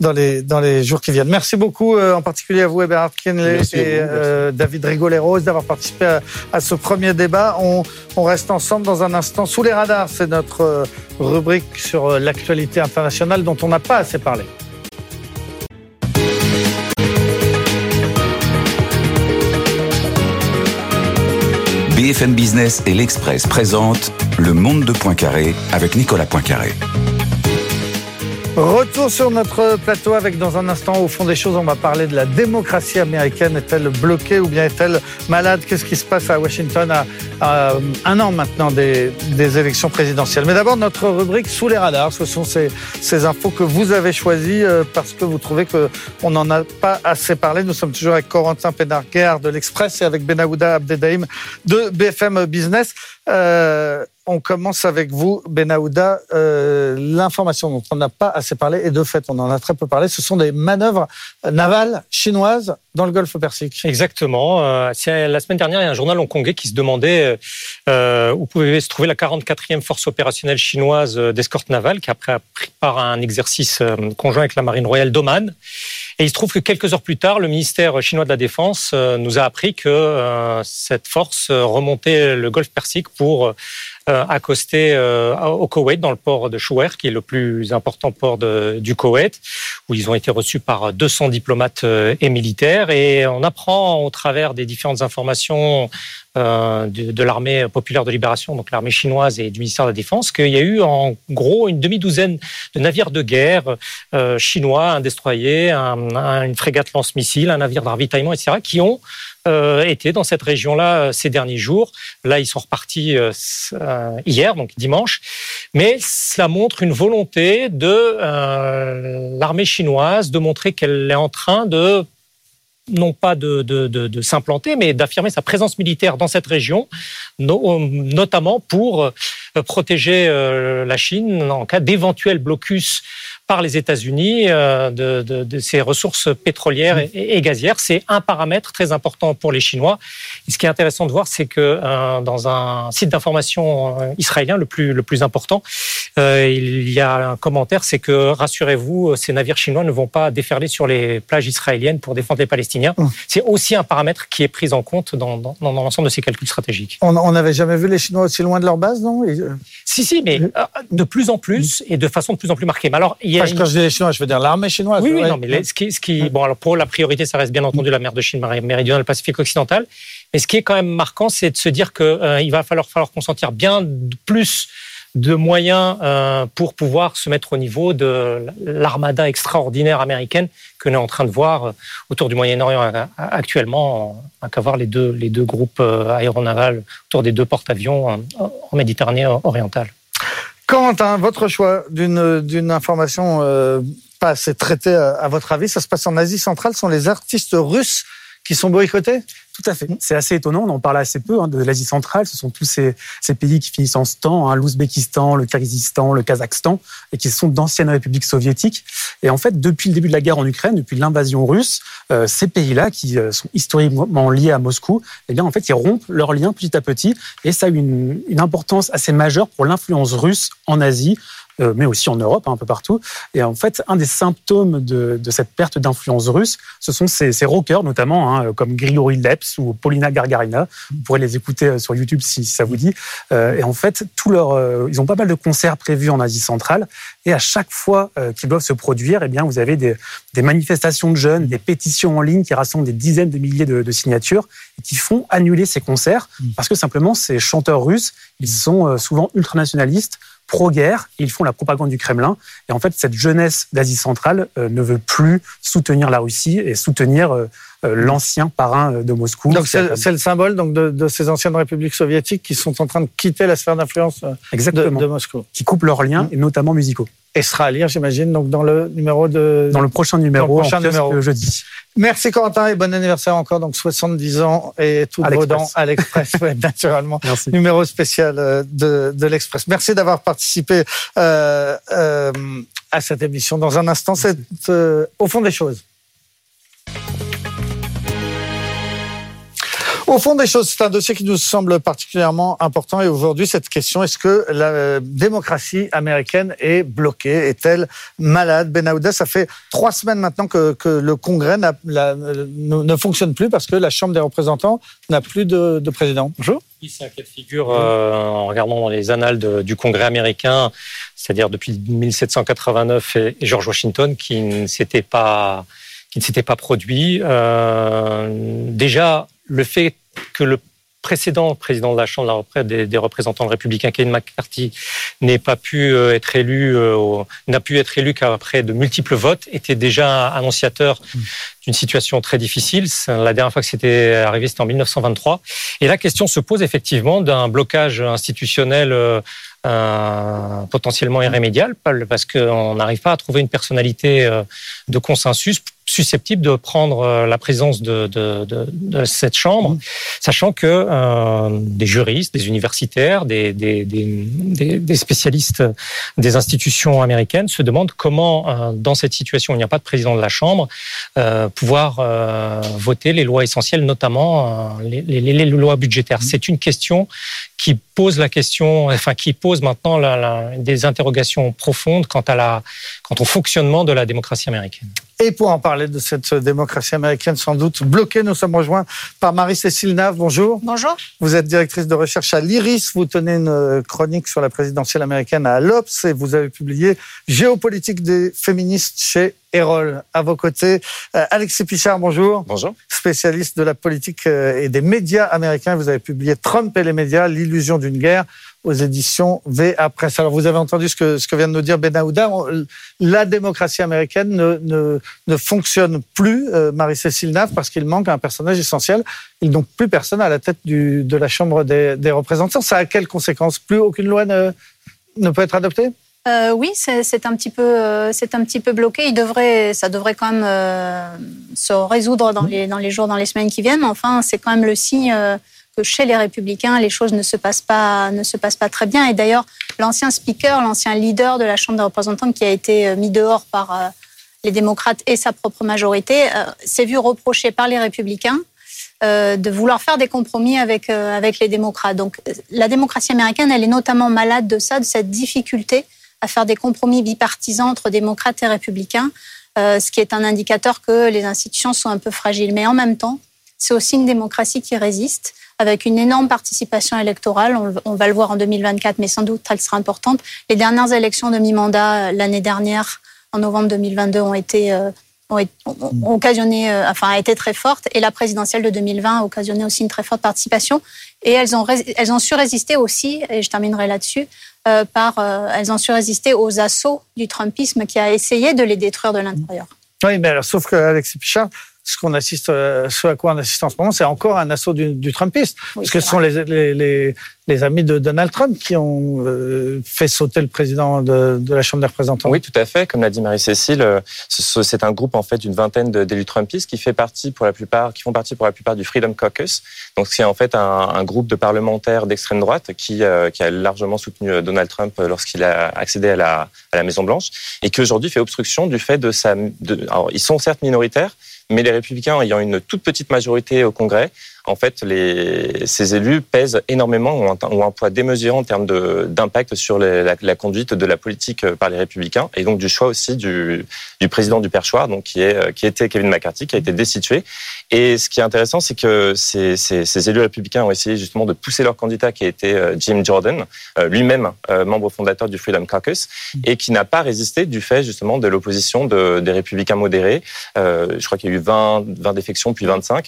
dans, les, dans les jours qui viennent. Merci beaucoup, en particulier à vous, Eberhard Kenley et David Rigoleros, d'avoir participé à, ce premier débat. On, on reste ensemble dans un instant sous les radars. C'est notre rubrique sur l'actualité internationale dont on n'a pas assez parlé. BFM Business et l'Express présentent Le Monde de Poincaré avec Nicolas Poincaré. Retour sur notre plateau avec dans un instant au fond des choses, on va parler de la démocratie américaine. Est-elle bloquée ou bien est-elle malade? Qu'est-ce qui se passe à Washington à, un an maintenant des, élections présidentielles? Mais d'abord notre rubrique sous les radars. Ce sont ces, ces infos que vous avez choisies euh, parce que vous trouvez qu'on n'en a pas assez parlé. Nous sommes toujours avec Corentin Pénarguer de l'Express et avec Benahouda Abdedaïm de BFM Business. Euh, on commence avec vous, Benahouda. Euh, l'information dont on n'a pas assez parlé, et de fait, on en a très peu parlé, ce sont des manœuvres navales chinoises dans le Golfe Persique. Exactement. Euh, la semaine dernière, il y a un journal hongkongais qui se demandait euh, où pouvait se trouver la 44e force opérationnelle chinoise d'escorte navale, qui après a pris part à un exercice conjoint avec la marine royale d'Oman. Et il se trouve que quelques heures plus tard, le ministère chinois de la Défense nous a appris que cette force remontait le golfe Persique pour euh, accosté euh, au Koweït, dans le port de Chouer, qui est le plus important port du Koweït, où ils ont été reçus par 200 diplomates euh, et militaires. Et on apprend au travers des différentes informations de, l'armée populaire de libération, donc l'armée chinoise et du ministère de la Défense, qu'il y a eu en gros une demi-douzaine de navires de guerre chinois, un destroyer, une frégate lance-missiles, un navire de ravitaillement, etc., qui ont euh, étaient dans cette région-là euh, ces derniers jours. Là, ils sont repartis euh, hier, donc dimanche. Mais cela montre une volonté de l'armée chinoise de montrer qu'elle est en train de non pas de, s'implanter, mais d'affirmer sa présence militaire dans cette région, notamment pour protéger la Chine en cas d'éventuel blocus par les États-Unis euh, de, de, de, ces ressources pétrolières et, et gazières. C'est un paramètre très important pour les Chinois. Et ce qui est intéressant de voir, c'est que euh, dans un site d'information euh, israélien, le plus, le plus important, il y a un commentaire, c'est que rassurez-vous, ces navires chinois ne vont pas déferler sur les plages israéliennes pour défendre les Palestiniens. Mmh. C'est aussi un paramètre qui est pris en compte dans, dans, dans l'ensemble de ces calculs stratégiques. On n'avait jamais vu les Chinois aussi loin de leur base, non? Si, si, mais de plus en plus et de façon de plus en plus marquée. Mais alors, il y a quand je dis les Chinois, je veux dire l'armée chinoise. Oui, oui, non, mais ce qui, ce qui, bon, alors pour la priorité, ça reste bien entendu la mer de Chine méridionale, le Pacifique occidental. Mais ce qui est quand même marquant, c'est de se dire qu'il euh, va falloir, falloir consentir bien plus de moyens euh, pour pouvoir se mettre au niveau de l'armada extraordinaire américaine que l'on est en train de voir euh, autour du Moyen-Orient actuellement, à qu'à voir les deux, les deux groupes aéronavals autour des deux porte-avions en Méditerranée orientale. Quentin, votre choix d'une information euh, pas assez traitée à, votre avis, ça se passe en Asie centrale, ce sont les artistes russes qui sont boycottés tout à fait. C'est assez étonnant. On en parle assez peu hein, de l'Asie centrale. Ce sont tous ces, pays qui finissent en stan, hein, l'Ouzbékistan, le Kyrgyzstan, le Kazakhstan, et qui sont d'anciennes républiques soviétiques. Et en fait, depuis le début de la guerre en Ukraine, depuis l'invasion russe, euh, ces pays-là, qui euh, sont historiquement liés à Moscou, eh bien, en fait, ils rompent leurs liens petit à petit. Et ça a une, une importance assez majeure pour l'influence russe en Asie, mais aussi en Europe, hein, un peu partout. Et en fait, un des symptômes de, de cette perte d'influence russe, ce sont ces, ces rockers, notamment, hein, comme Grigory Leps ou Paulina Gargarina. Vous pourrez les écouter euh, sur YouTube si, ça vous dit. Euh, et en fait, tout leur, euh, ils ont pas mal de concerts prévus en Asie centrale. Et à chaque fois euh, qu'ils doivent se produire, eh bien, vous avez des, des, manifestations de jeunes, des pétitions en ligne qui rassemblent des dizaines de milliers de, de signatures et qui font annuler ces concerts mmh. parce que simplement ces chanteurs russes, ils sont souvent ultranationalistes pro-guerre, ils font la propagande du Kremlin. Et en fait, cette jeunesse d'Asie centrale euh, ne veut plus soutenir la Russie et soutenir euh, euh, l'ancien parrain de Moscou. Donc c'est le symbole donc, de, de, ces anciennes républiques soviétiques qui sont en train de quitter la sphère d'influence de, de, Moscou. Qui coupent leurs liens, et notamment musicaux. Et sera à lire, j'imagine, donc dans le numéro de... Dans le prochain numéro, le prochain numéro. jeudi. Merci Corentin et bon anniversaire encore, donc 70 ans et tout vos dents à l'Express, ouais, naturellement. Merci. Numéro spécial euh, de, de l'Express. Merci d'avoir participé euh, euh, à cette émission. Dans un instant, c'est euh, au fond des choses. Au fond des choses, c'est un dossier qui nous semble particulièrement important. Et aujourd'hui, cette question, est-ce que la démocratie américaine est bloquée? Est-elle malade? Ben Aouda, ça fait trois semaines maintenant que, le Congrès ne, ne, fonctionne plus parce que la Chambre des représentants n'a plus de, de, président. Bonjour. C'est un cas de figure euh, en regardant les annales du Congrès américain, c'est-à-dire depuis 1789 et, et George Washington, qui ne s'était pas qui ne s'était pas produit. Euh, déjà, le fait que le précédent président de la Chambre des, des représentants républicains, Kevin McCarthy, n'ait pas pu euh, être élu, euh, n'a pu être élu qu'après de multiples votes, était déjà annonciateur mmh. d'une situation très difficile. La dernière fois que c'était arrivé, c'était en 1923. Et la question se pose effectivement d'un blocage institutionnel euh, euh, potentiellement irrémédiable, parce qu'on n'arrive pas à trouver une personnalité de consensus susceptible de prendre euh, la présence de, cette chambre, sachant que euh, des juristes, des universitaires, des, spécialistes des institutions américaines se demandent comment, euh, dans cette situation où il n'y a pas de président de la chambre, pouvoir voter les lois essentielles, notamment les, lois budgétaires. C'est une question qui pose la question, enfin qui pose maintenant des interrogations profondes quant à la, quant au fonctionnement de la démocratie américaine. Et pour en parler de cette démocratie américaine sans doute bloquée, nous sommes rejoints par Marie-Cécile Nave. Bonjour. Bonjour. Vous êtes directrice de recherche à l'IRIS. Vous tenez une chronique sur la présidentielle américaine à l'Obs et vous avez publié Géopolitique des féministes chez Erol. À vos côtés, euh, Alexis Pichard, bonjour. Bonjour. Spécialiste de la politique euh, et des médias américains. Vous avez publié Trump et les médias, l'illusion d'une guerre aux éditions VA Presse. Alors, vous avez entendu ce que, ce que vient de nous dire Ben Aouda. La démocratie américaine ne, ne, ne fonctionne plus, euh, Marie-Cécile Nave, parce qu'il manque un personnage essentiel. Il n'ont plus personne à la tête du, de la Chambre des, des représentants. Ça a quelles conséquences? Plus aucune loi ne, ne peut être adoptée? Euh, oui, c'est un petit peu, euh, c'est un petit peu bloqué. Il devrait, ça devrait quand même se résoudre dans les, dans les jours, dans les semaines qui viennent. Enfin, c'est quand même le signe chez les Républicains, les choses ne se passent pas, très bien. Et d'ailleurs, l'ancien speaker, l'ancien leader de la Chambre des représentants, qui a été mis dehors par les démocrates et sa propre majorité, s'est vu reprocher par les Républicains de vouloir faire des compromis avec, les démocrates. Donc la démocratie américaine, elle est notamment malade de ça, de cette difficulté à faire des compromis bipartisans entre démocrates et républicains, euh, ce qui est un indicateur que les institutions sont un peu fragiles. Mais en même temps, c'est aussi une démocratie qui résiste, avec une énorme participation électorale. On, va le voir en 2024, mais sans doute elle sera importante. Les dernières élections de mi-mandat euh, l'année dernière, en novembre 2022, ont été euh, ont, ont occasionné, euh, enfin, a très forte, et la présidentielle de 2020 a occasionné aussi une très forte participation. Et elles ont, elles ont su résister aussi, et je terminerai là-dessus, par, elles ont su résister aux assauts du Trumpisme qui a essayé de les détruire de l'intérieur. Oui, mais alors, sauf que Alexis Pichard, ce qu'on assiste, euh, ce à quoi on assiste en ce moment, c'est encore un assaut du, du Trumpiste, oui, parce que ce sont les, les, les, les amis de Donald Trump qui ont euh, fait sauter le président de, de, la Chambre des représentants. Oui, tout à fait. Comme l'a dit Marie-Cécile, euh, c'est un groupe en fait d'une vingtaine d'élus Trumpistes qui fait partie pour la plupart, qui font partie pour la plupart du Freedom Caucus. Donc c'est en fait un, un, groupe de parlementaires d'extrême droite qui, euh, qui, a largement soutenu Donald Trump lorsqu'il a accédé à la, à la Maison Blanche et qui aujourd'hui fait obstruction du fait de sa. De, alors, ils sont certes minoritaires, mais les républicains ayant une toute petite majorité au Congrès, en fait, ces élus pèsent énormément, ont un, poids démesuré en termes d'impact sur la, conduite de la politique par les républicains et donc du choix aussi du, président du perchoir, donc qui, est, qui était Kevin McCarthy, qui a été destitué. Et ce qui est intéressant, c'est que ces, élus républicains ont essayé justement de pousser leur candidat, qui a été euh, Jim Jordan, euh, lui-même euh, membre fondateur du Freedom Caucus, et qui n'a pas résisté du fait justement de l'opposition de, des républicains modérés. je crois qu'il y a eu 20, 20 défections, puis 25.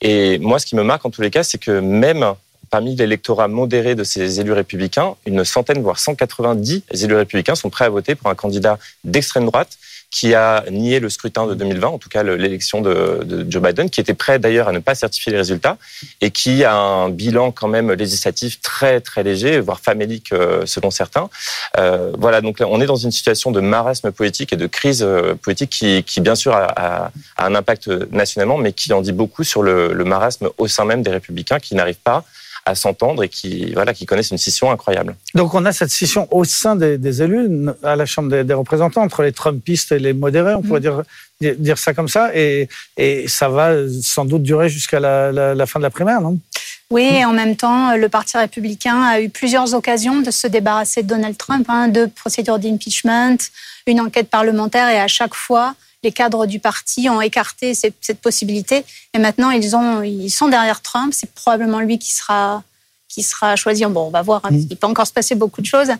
Et moi, ce qui me marque en tous les cas, c'est que même parmi l'électorat modéré de ces élus républicains, une centaine, voire 190 élus républicains sont prêts à voter pour un candidat d'extrême droite qui a nié le scrutin de 2020, en tout cas l'élection de, Joe Biden, qui était prêt d'ailleurs à ne pas certifier les résultats et qui a un bilan quand même législatif très très léger, voire famélique euh, selon certains. Euh, voilà, donc on est dans une situation de marasme politique et de crise euh, politique qui, bien sûr a, un impact nationalement, mais qui en dit beaucoup sur le marasme au sein même des républicains qui n'arrivent pas à s'entendre et qui, voilà, qui connaissent une scission incroyable. Donc on a cette scission au sein des, des élus à la Chambre des, des, représentants entre les Trumpistes et les modérés, on pourrait mmh. dire, dire ça comme ça, et, et ça va sans doute durer jusqu'à la, la, la, fin de la primaire, non? Oui, et en même temps, le Parti républicain a eu plusieurs occasions de se débarrasser de Donald Trump, hein, deux procédures d'impeachment, une enquête parlementaire, et à chaque fois, les cadres du parti ont écarté cette possibilité. Et maintenant, ils, ont, ils sont derrière Trump. C'est probablement lui qui sera, qui sera choisi. Bon, on va voir. Hein, il peut encore se passer beaucoup de choses.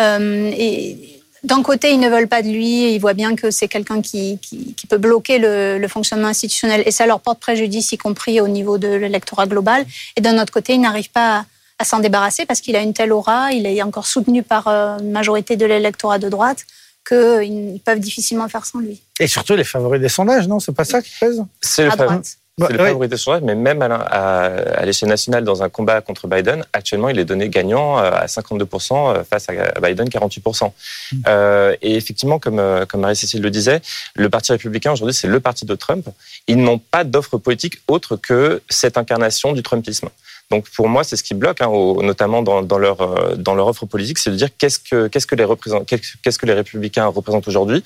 Euh, et d'un côté, ils ne veulent pas de lui. Ils voient bien que c'est quelqu'un qui, qui, qui, peut bloquer le, le, fonctionnement institutionnel. Et ça leur porte préjudice, y compris au niveau de l'électorat global. Et d'un autre côté, ils n'arrivent pas à, à s'en débarrasser parce qu'il a une telle aura. Il est encore soutenu par euh, une majorité de l'électorat de droite qu'ils peuvent difficilement faire sans lui. Et surtout les favoris des sondages, non? C'est pas ça qui pèse? C'est le, favori, le favori des sondages, mais même à, à, à l'échelle nationale, dans un combat contre Biden, actuellement, il est donné gagnant euh, à 52% euh, face à Biden, 48%. Mmh. Euh, et effectivement, comme, comme Marie-Cécile le disait, le Parti républicain, aujourd'hui, c'est le parti de Trump. Ils n'ont pas d'offre politique autre que cette incarnation du Trumpisme. Donc pour moi, c'est ce qui bloque, hein, notamment dans, dans, leur euh, dans leur offre politique, c'est de dire qu'est-ce que les républicains représentent aujourd'hui.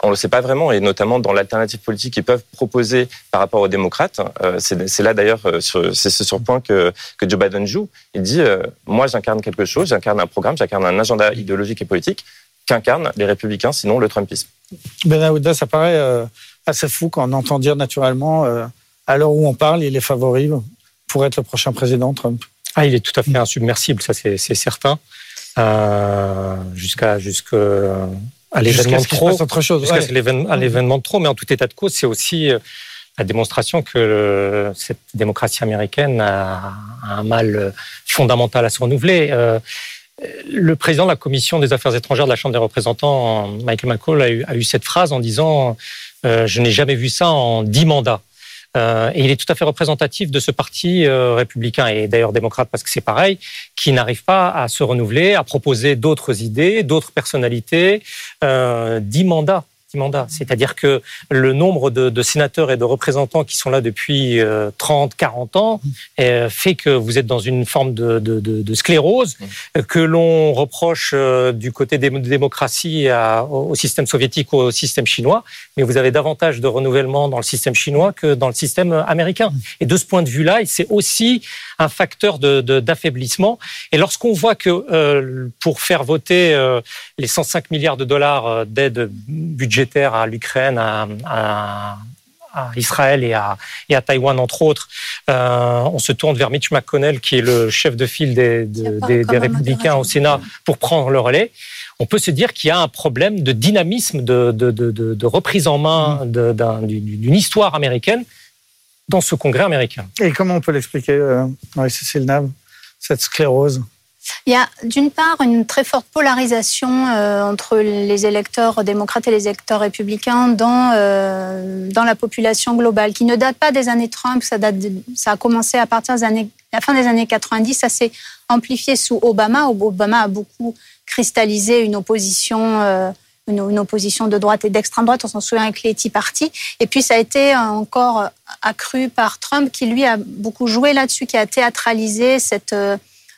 On le sait pas vraiment, et notamment dans l'alternative politique qu'ils peuvent proposer par rapport aux démocrates. Euh, c'est là d'ailleurs, euh, c'est ce sur point que Joe Biden joue. Il dit moi, j'incarne quelque chose, j'incarne un programme, j'incarne un agenda idéologique et politique qu'incarnent les républicains, sinon le Trumpisme. Ben Aouda, ça paraît assez fou quand on entend dire naturellement, à l'heure où on parle, il est favori pour être le prochain président Trump ah, Il est tout à fait insubmersible, ça c'est certain. Euh, jusqu'à jusqu'à à l'événement de trop, autre chose, jusqu'à ouais. l'événement de trop, mais en tout état de cause, c'est aussi euh, la démonstration que le, cette démocratie américaine a, a, un mal fondamental à se renouveler. Euh, le président de la commission des affaires étrangères de la Chambre des représentants, Michael McCall, a eu, a eu cette phrase en disant euh, Je n'ai jamais vu ça en dix mandats. Euh, il est tout à fait représentatif de ce parti euh, républicain et d'ailleurs démocrate parce que c'est pareil, qui n'arrive pas à se renouveler, à proposer d'autres idées, d'autres personnalités, euh, dix mandats mandats. C'est-à-dire que le nombre de, de, sénateurs et de représentants qui sont là depuis euh, 30, 40 ans euh, fait que vous êtes dans une forme de, de, de sclérose mmh. que l'on reproche euh, du côté des démocraties à, au système soviétique ou au système chinois, mais vous avez davantage de renouvellement dans le système chinois que dans le système américain. Mmh. Et de ce point de vue-là, c'est aussi un facteur d'affaiblissement. Et lorsqu'on voit que euh, pour faire voter euh, les 105 milliards de dollars euh, d'aide budgétaire à l'Ukraine, à, à, à, Israël et à, et à Taïwan, entre autres, euh, on se tourne vers Mitch McConnell, qui est le chef de file des, de, des, des républicains au Sénat, pour prendre le relais. On peut se dire qu'il y a un problème de dynamisme, de, de, de, de reprise en main d'une histoire américaine dans ce congrès américain. Et comment on peut l'expliquer, euh, Marie-Cécile Nave, cette sclérose? Il y a d'une part une très forte polarisation euh, entre les électeurs démocrates et les électeurs républicains dans, euh, dans la population globale, qui ne date pas des années Trump, ça, a commencé à partir des années la fin des années 90, ça s'est amplifié sous Obama. Obama a beaucoup cristallisé une opposition. Euh, une, opposition de droite et d'extrême droite, on s'en souvient avec les Tea Party. Et puis ça a été encore accru par Trump, qui lui a beaucoup joué là-dessus, qui a théâtralisé cette,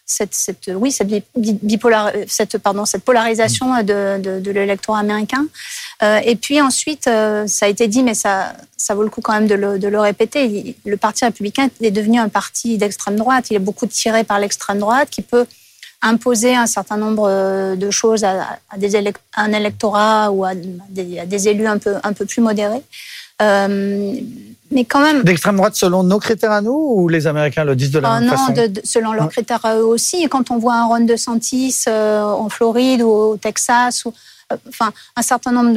cette, cette, oui, cette, bipolar, cette, pardon, cette polarisation de, de, de l'électorat américain. Euh, et puis ensuite, euh, ça a été dit, mais ça, ça vaut le coup quand même de le, de le répéter. Le Parti républicain est devenu un parti d'extrême droite. Il est beaucoup tiré par l'extrême droite qui peut imposer un certain nombre euh, de choses à, des un électorat ou à des, élus un peu, un peu plus modérés. Euh, mais quand même. D'extrême droite selon nos critères à nous ou les Américains le disent de la ah même non, façon de, selon leurs critères à eux aussi. Et quand on voit un Ron DeSantis euh, en Floride ou au Texas, ou, euh, enfin, un certain nombre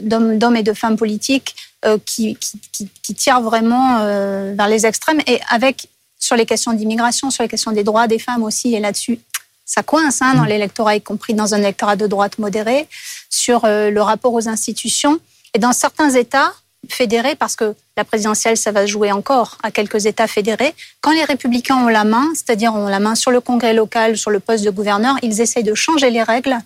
d'hommes et de femmes politiques euh, qui, qui, qui, tirent vraiment euh, vers les extrêmes et avec, sur les questions d'immigration, sur les questions des droits des femmes aussi, et là-dessus, ça coince hein, dans mm. l'électorat, y compris dans un électorat de droite modéré, sur le rapport aux institutions. Et dans certains États, fédérés, parce que la présidentielle, ça va jouer encore à quelques États fédérés. Quand les républicains ont la main, c'est-à-dire ont la main sur le congrès local, sur le poste de gouverneur, ils essayent de changer les règles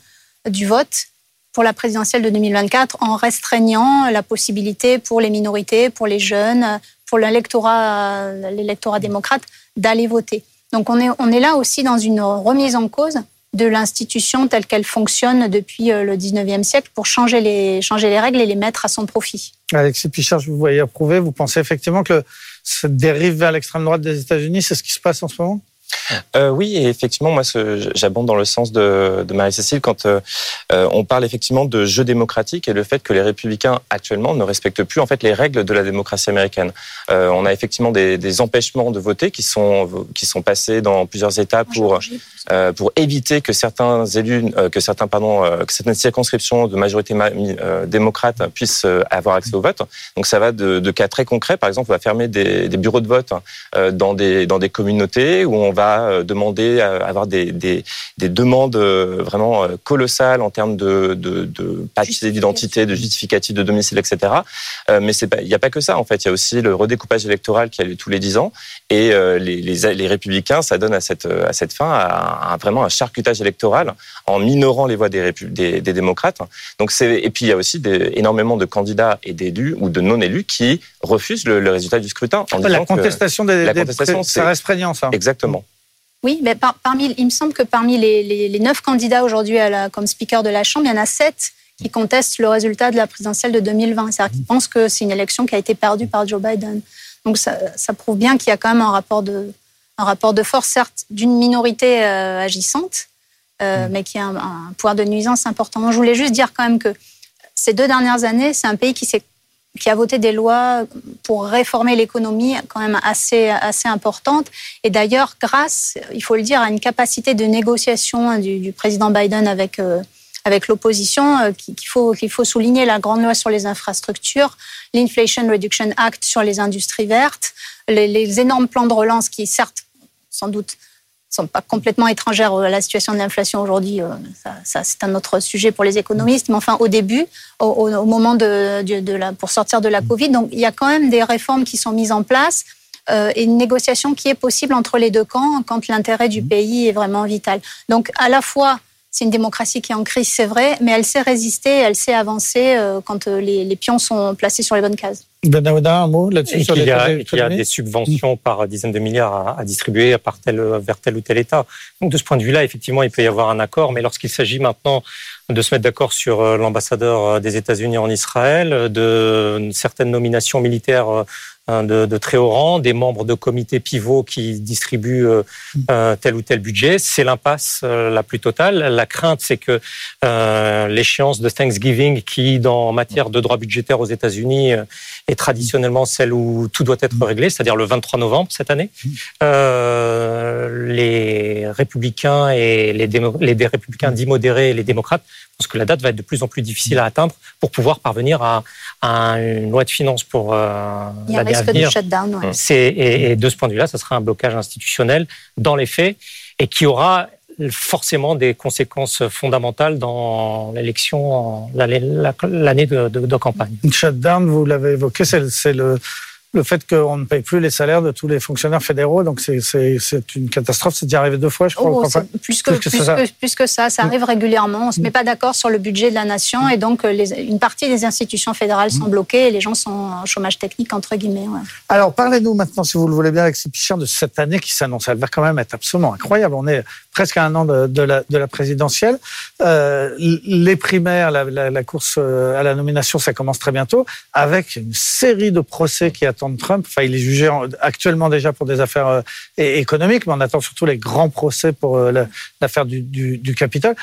du vote pour la présidentielle de 2024 en restreignant la possibilité pour les minorités, pour les jeunes, pour l'électorat, l'électorat démocrate d'aller voter. Donc on est, on est là aussi dans une remise en cause de l'institution telle qu'elle fonctionne depuis euh, le 19e siècle pour changer les, changer les règles et les mettre à son profit. Alexis Pichard, je vous voyais approuver. Vous pensez effectivement que cette dérive vers l'extrême droite des États-Unis, c'est ce qui se passe en ce moment? Euh, oui, et effectivement, moi, j'abonde dans le sens de, de Marie-Cécile quand euh, euh, on parle effectivement de jeu démocratique et le fait que les républicains actuellement ne respectent plus en fait les règles de la démocratie américaine. Euh, on a effectivement des, des, empêchements de voter qui sont qui sont passés dans plusieurs États pour pour éviter que certains élus, que certains pardon, que certaines circonscriptions de majorité démocrate puissent avoir accès au vote. Donc ça va de, de, cas très concrets. Par exemple, on va fermer des, des bureaux de vote dans des dans des communautés où on va euh, demander à avoir des, des, des demandes euh, vraiment euh, colossales en termes de, de, de papier d'identité, de justificatif de domicile, etc. Mais il n'y a pas que ça, en fait. Il y a aussi le redécoupage électoral qui a lieu tous les dix ans. Et les, les, les républicains, ça donne à cette, à cette fin à, vraiment un charcutage électoral en minorant les voix des, des, des démocrates. Donc et puis il y a aussi des, énormément de candidats et d'élus ou de non-élus qui refusent le, le, résultat du scrutin. En la contestation des, la contestation, ça reste prégnant, ça. Exactement. Oui, mais parmi, il me semble que parmi les, neuf candidats aujourd'hui comme speaker de la Chambre, il y en a sept qui contestent le résultat de la présidentielle de 2020. C'est-à-dire qu'ils pensent que c'est une élection qui a été perdue par Joe Biden. Donc ça, prouve bien qu'il y a quand même un rapport de, un rapport de force, certes, d'une minorité euh, agissante, euh, mm. mais qui a un, un, pouvoir de nuisance important. Je voulais juste dire quand même que ces deux dernières années, c'est un pays qui qui a voté des lois pour réformer l'économie quand même assez, assez importante. Et d'ailleurs, grâce, il faut le dire, à une capacité de négociation du, du président Biden avec, euh, avec l'opposition, euh, qu'il faut, faut souligner la grande loi sur les infrastructures, l'Inflation Reduction Act sur les industries vertes, les énormes plans de relance qui, certes, sans doute, sont pas complètement étrangères à la situation de l'inflation aujourd'hui. Euh, ça, ça c'est un autre sujet pour les économistes. Mais enfin, au début, au, au moment de, de, de, la, pour sortir de la Covid, donc il y a quand même des réformes qui sont mises en place euh, et une négociation qui est possible entre les deux camps quand l'intérêt du pays est vraiment vital. Donc, à la fois, c'est une démocratie qui est en crise, c'est vrai, mais elle sait résister, elle sait avancer euh, quand euh, les, les pions sont placés sur les bonnes cases. Benahouda, un mot là-dessus sur il y, a, il y a des subventions par dizaines de milliards à, à distribuer par tel, vers tel ou tel État. Donc de ce point de vue-là, effectivement, il peut y avoir un accord, mais lorsqu'il s'agit maintenant de se mettre d'accord sur euh, l'ambassadeur des États-Unis en Israël, de certaines nominations militaires Hein, de, de, très haut rang, des membres de comités pivots qui distribuent euh, euh, tel ou tel budget. C'est l'impasse euh, la plus totale. La crainte, c'est que euh, l'échéance de Thanksgiving, qui dans matière de droit budgétaire aux États-Unis est traditionnellement celle où tout doit être réglé, c'est-à-dire le 23 novembre cette année, les républicains et les, les républicains dits modérés et les démocrates pense que la date va être de plus en plus difficile à atteindre pour pouvoir parvenir à, à une loi de finances pour euh, l'année à venir. Shutdown, ouais. et, et, de ce point de vue-là, ça sera un blocage institutionnel dans les faits et qui aura forcément des conséquences fondamentales dans l'élection, l'année de, de, de, campagne. Shutdown, vous l'avez évoqué, c'est le le fait qu'on ne paye plus les salaires de tous les fonctionnaires fédéraux. Donc c'est une catastrophe. C'est déjà arrivé deux fois, je crois. Oh, plus, que, plus, que, ça. plus, que, ça. ça. arrive régulièrement. On ne se met pas d'accord sur le budget de la nation et donc euh, les, une partie des institutions fédérales sont bloquées et les gens sont en chômage technique, entre guillemets. Alors parlez-nous maintenant, si vous le voulez bien, Alexis Pichard, de cette année qui s'annonce. Elle va quand même être absolument incroyable. On est presque à un an de, la, de la, présidentielle. Euh, les primaires, la, la, course euh, à la nomination, ça commence très bientôt, avec une série de procès qui attendent Trump. Enfin, il est jugé actuellement déjà pour des affaires euh, économiques, mais on attend surtout les grands procès pour l'affaire du, du, du Capitole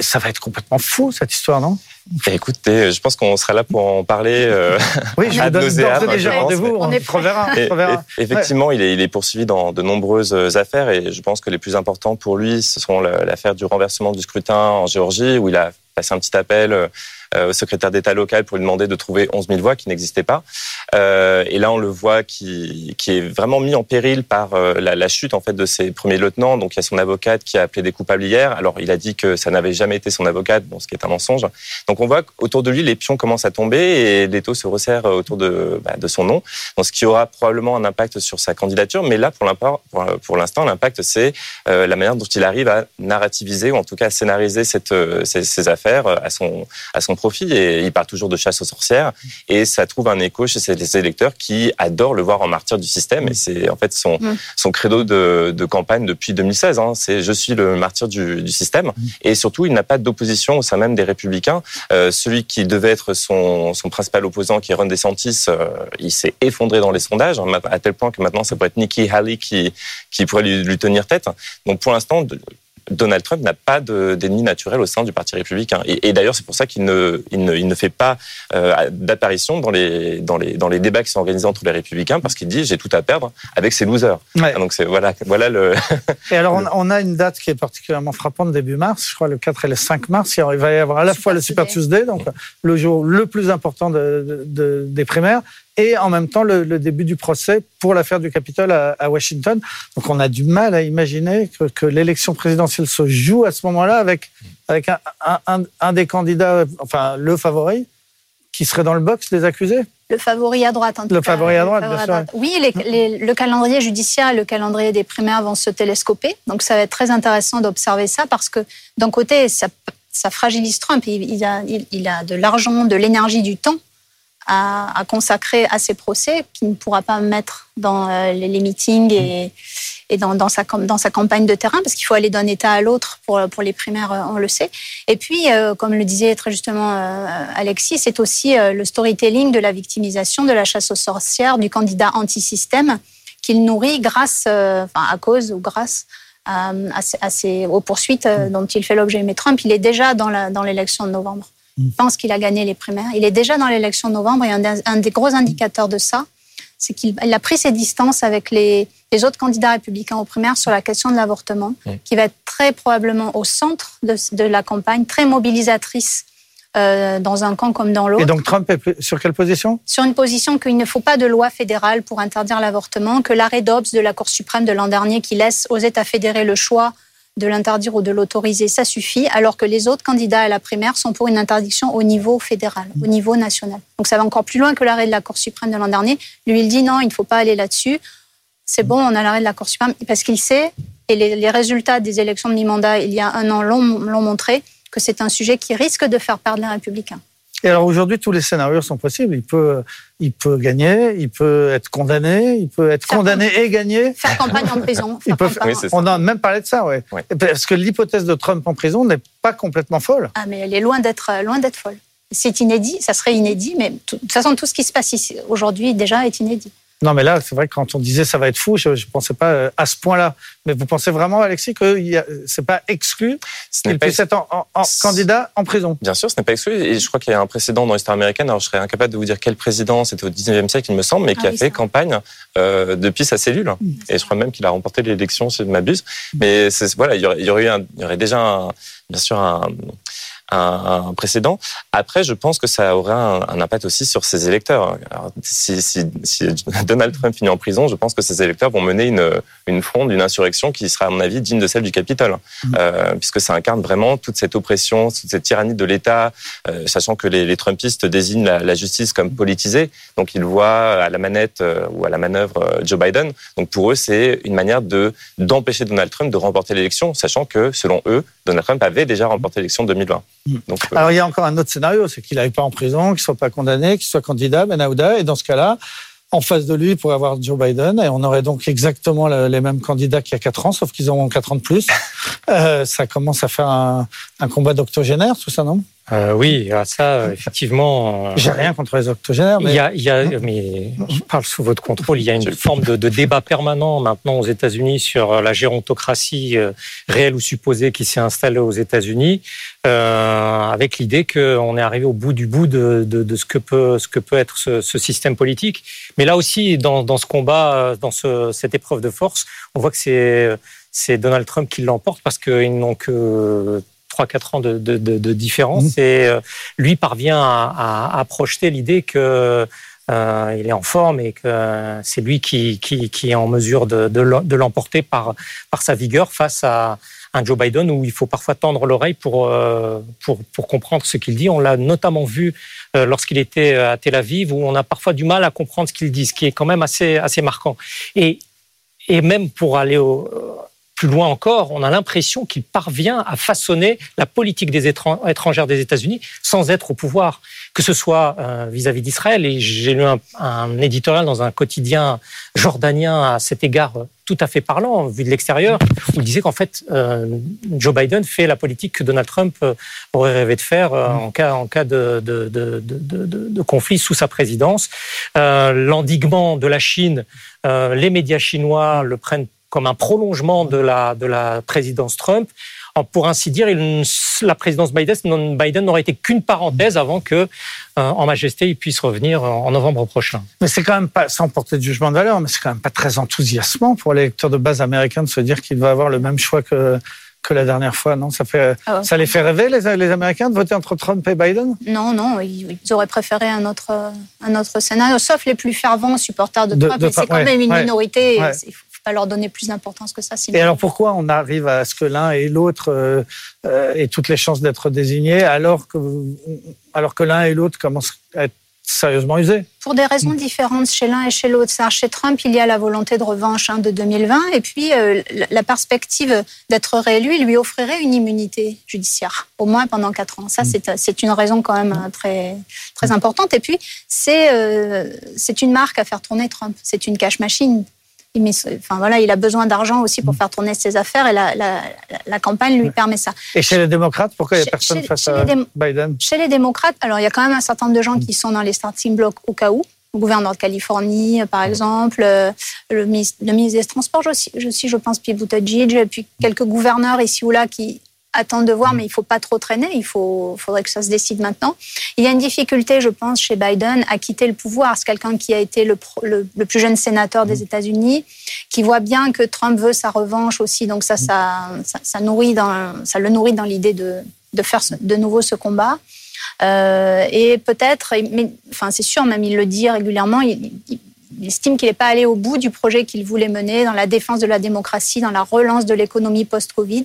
ça va être complètement fou cette histoire, non? Écoutez, je pense qu'on sera là pour en parler. Euh, oui, je vous donne déjà rendez-vous. On, est reverra. Effectivement, il, est, il, est, poursuivi dans de nombreuses affaires et je pense que les plus importantes pour lui, ce sont l'affaire du renversement du scrutin en Géorgie, où il a passé un petit appel euh, euh, au secrétaire d'État local pour lui demander de trouver 11 000 voix qui n'existaient pas. Euh, et là, on le voit qui, qui est vraiment mis en péril par euh, la, la, chute en fait de ses premiers lieutenants. Donc, il y a son avocate qui a appelé des coupables hier. Alors, il a dit que ça n'avait jamais été son avocate, bon, ce qui est un mensonge. Donc, on voit qu'autour de lui, les pions commencent à tomber et l'étau se resserre autour de, bah, de son nom. Donc, ce qui aura probablement un impact sur sa candidature. Mais là, pour l'instant, l'impact, c'est euh, la manière dont il arrive à narrativiser ou en tout cas à scénariser cette, ces, ces affaires à son, à son profit et il part toujours de chasse aux sorcières et ça trouve un écho chez ses électeurs qui adorent le voir en martyr du système et c'est en fait son, son credo de, de, campagne depuis 2016. Hein. C'est je suis le martyr du, du système et surtout il n'a pas d'opposition au sein même des républicains. Euh, celui qui devait être son, son principal opposant qui est Ron DeSantis, euh, il s'est effondré dans les sondages hein, à tel point que maintenant ça pourrait être Nikki Haley qui, qui pourrait lui, lui tenir tête. Donc pour l'instant Donald Trump n'a pas d'ennemi naturel au sein du Parti républicain. Et, d'ailleurs, c'est pour ça qu'il ne, il ne, il ne, fait pas euh, d'apparition dans les, dans, les, dans les débats qui sont organisés entre les républicains parce qu'il dit j'ai tout à perdre avec ces losers. Donc c'est voilà, voilà le. et alors on, a une date qui est particulièrement frappante début mars, je crois le 4 et le 5 mars. Il va y avoir à la fois le Super Tuesday, donc le jour le plus important de, de, des primaires, et en même temps le, début du procès pour l'affaire du Capitole à, Washington. Donc on a du mal à imaginer que, l'élection présidentielle se joue à ce moment-là avec, avec un, des candidats, enfin le favori, qui serait dans le box des accusés. Le favori à droite, en tout le Favori à droite, bien sûr. Oui, le calendrier judiciaire et le calendrier des primaires vont se télescoper. Donc ça va être très intéressant d'observer ça parce que d'un côté, ça, fragilise Trump. Il, a, il a de l'argent, de l'énergie, du temps à, consacrer à ces procès, qu'il ne pourra pas mettre dans euh, les, meetings et, dans, sa, campagne de terrain, parce qu'il faut aller d'un État à l'autre pour, les primaires, euh, on le sait. Et puis, euh, comme le disait très justement Alexis, c'est aussi le storytelling de la victimisation, de la chasse aux sorcières, du candidat anti-système qu'il nourrit grâce, enfin, à cause ou grâce aux poursuites dont il fait l'objet. Mais Trump, il est déjà dans l'élection de novembre pense qu'il a gagné les primaires. Il est déjà dans l'élection de novembre et un, des gros indicateurs de ça, c'est qu'il a pris ses distances avec les, autres candidats républicains aux primaires sur la question de l'avortement, qui va être très probablement au centre de, la campagne, très mobilisatrice euh, dans un camp comme dans l'autre. Et donc Trump est sur quelle position? Sur une position qu'il ne faut pas de loi fédérale pour interdire l'avortement, que l'arrêt Dobbs de la Cour suprême de l'an dernier qui laisse aux États fédérés le choix de l'interdire ou de l'autoriser, ça suffit, alors que les autres candidats à la primaire sont pour une interdiction au niveau fédéral, au niveau national. Donc ça va encore plus loin que l'arrêt de la Cour suprême de l'an dernier. Lui, il dit non, il ne faut pas aller là-dessus. C'est bon, on a l'arrêt de la Cour suprême, parce qu'il sait, et les, résultats des élections de mi-mandat il y a un an l'ont montré, que c'est un sujet qui risque de faire perdre les républicains. Et alors aujourd'hui, tous les scénarios sont possibles. Il peut, il peut gagner, il peut être condamné, il peut être condamné et gagner. Faire campagne en prison. on a même parlé de ça, ouais. Parce que l'hypothèse de Trump en prison n'est pas complètement folle. Ah, mais elle est loin d'être loin d'être folle. C'est inédit, ça serait inédit, mais de toute façon, tout ce qui se passe ici aujourd'hui déjà est inédit. Non, mais là, c'est vrai que quand on disait ça va être fou, je ne pensais pas euh, à ce point-là. Mais vous pensez vraiment, Alexis, que ce n'est pas exclu qu'il puisse être en, candidat en prison? Bien sûr, ce n'est pas exclu. Et je crois qu'il y a un précédent dans l'histoire américaine. Alors, je serais incapable de vous dire quel président, c'était au 19e siècle, il me semble, mais qui ah a fait campagne euh, depuis sa cellule. Et je crois même qu'il a remporté l'élection, si je ne m'abuse. Mais voilà, il y aurait, il y aurait, eu il y aurait déjà, bien sûr, un un, précédent. Après, je pense que ça aura un, impact aussi sur ses électeurs. si, si, si, Donald Trump finit en prison, je pense que ses électeurs vont mener une, une fronde, une insurrection qui sera, à mon avis, digne de celle du Capitole, mmh. euh, puisque ça incarne vraiment toute cette oppression, toute cette tyrannie de l'État, euh, sachant que les, les, Trumpistes désignent la, la, justice comme politisée, donc ils voient à la manette euh, ou à la manœuvre euh, Joe Biden. Donc pour eux, c'est une manière de d'empêcher Donald Trump de remporter l'élection, sachant que selon eux, Donald Trump avait déjà remporté l'élection de 2020. Mm. Donc, euh, Alors il y a encore un autre scénario, c'est qu'il n'aille pas en prison, qu'il soit pas condamné, qu'il soit candidat, Ben Aouda, et dans ce cas-là, en face de lui pour avoir Joe Biden, et on aurait donc exactement les mêmes candidats qu'il y a 4 ans, sauf qu'ils ont 4 ans de plus. Euh, ça commence à faire un, un combat d'octogénaire, tout ça, non? Euh, oui, ça, euh, effectivement. Euh, J'ai rien contre les octogénaires, mais. Il y a, il y a, mais je parle sous votre contrôle. Il y a une forme de, de débat permanent maintenant aux États-Unis sur la gérontocratie réelle ou supposée qui s'est installée aux États-Unis, euh, avec l'idée qu'on est arrivé au bout du bout de, de, de, ce que peut ce que peut être ce, ce système politique. Mais là aussi, dans, dans ce combat, dans ce, cette épreuve de force, on voit que c'est c'est Donald Trump qui l'emporte parce qu'ils n'ont que 3-4 ans de, de, de, de différence. Mmh. Et euh, lui parvient à, à, à projeter l'idée que euh, il est en forme et que c'est lui qui, qui, qui, est en mesure de, de l'emporter par, par sa vigueur face à un Joe Biden où il faut parfois tendre l'oreille pour, euh, pour, pour comprendre ce qu'il dit. On l'a notamment vu euh, lorsqu'il était à Tel Aviv où on a parfois du mal à comprendre ce qu'il dit, ce qui est quand même assez, assez marquant. Et, et même pour aller au, plus loin encore, on a l'impression qu'il parvient à façonner la politique des étrangères des États-Unis sans être au pouvoir, que ce soit euh, vis-à-vis d'Israël. Et j'ai lu un, éditorial dans un quotidien jordanien à cet égard euh, tout à fait parlant, vu de l'extérieur, où il disait qu'en fait, euh, Joe Biden fait la politique que Donald Trump aurait rêvé de faire en cas, de, conflit sous sa présidence. L'endiguement de la Chine, les médias chinois le prennent comme un prolongement de la, de la présidence Trump. Pour ainsi dire, il, la présidence Biden, Biden n'aurait été qu'une parenthèse avant que, euh, en majesté, il puisse revenir en novembre prochain. Mais c'est quand même pas, sans porter de jugement de valeur, mais c'est quand même pas très enthousiasmant pour les lecteurs de base américains de se dire qu'il va avoir le même choix que, que la dernière fois, non? Ça, fait, ah ça les fait rêver, les, les, Américains, de voter entre Trump et Biden? Non, non, ils, auraient préféré un autre, un autre scénario, sauf les plus fervents supporters de, de Trump. c'est quand ouais, même une ouais, minorité. Ouais pas leur donner plus d'importance que ça. Sinon. Et alors pourquoi on arrive à ce que l'un et l'autre euh, euh, aient toutes les chances d'être désignés alors que, alors que l'un et l'autre commencent à être sérieusement usés? Pour des raisons différentes chez l'un et chez l'autre. Chez Trump, il y a la volonté de revanche hein, de 2020 et puis euh, la perspective d'être réélu lui offrirait une immunité judiciaire, au moins pendant quatre ans. Ça, c'est une raison quand même très, très importante. Et puis, c'est euh, une marque à faire tourner Trump. C'est une cash machine mais, enfin, voilà, il a besoin d'argent aussi pour mm. faire tourner ses affaires et la, la, la campagne lui permet ça. Et chez les démocrates, pourquoi il n'y a personne chez, face chez à Biden? Chez les démocrates, alors il y a quand même un certain nombre de gens mm. qui sont dans les starting blocks au cas où. Le gouverneur de Californie, par mm. exemple, euh, le ministre, le ministre des Transports, je, aussi, je pense, puis Buttigieg, puis quelques gouverneurs ici ou là qui attendre de voir, mais il faut pas trop traîner. Il faut, faudrait que ça se décide maintenant. Il y a une difficulté, je pense, chez Biden à quitter le pouvoir. C'est quelqu'un qui a été le, le, le, plus jeune sénateur des États-Unis, qui voit bien que Trump veut sa revanche aussi. Donc ça, ça, ça, ça nourrit dans, ça le nourrit dans l'idée de, de faire de nouveau ce combat. Euh, et peut-être, enfin c'est sûr, même il le dit régulièrement, il, il, il estime qu'il n'est pas allé au bout du projet qu'il voulait mener dans la défense de la démocratie, dans la relance de l'économie post-Covid.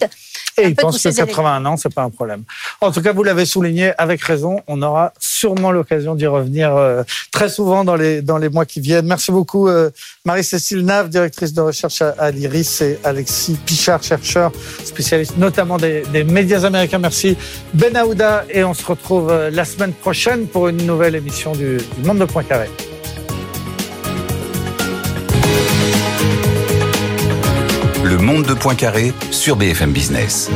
Et il pense que 81 ans, c'est pas un problème. En tout cas, vous l'avez souligné avec raison. On aura sûrement l'occasion d'y revenir euh, très souvent dans les, dans les mois qui viennent. Merci beaucoup, euh, Marie-Cécile Nave, directrice de recherche à, à l'IRIS, et Alexis Pichard, chercheur spécialiste notamment des, des médias américains. Merci, Ben Aouda. Et on se retrouve euh, la semaine prochaine pour une nouvelle émission du, du Monde de Poincaré. Monde de Poincaré sur BFM Business.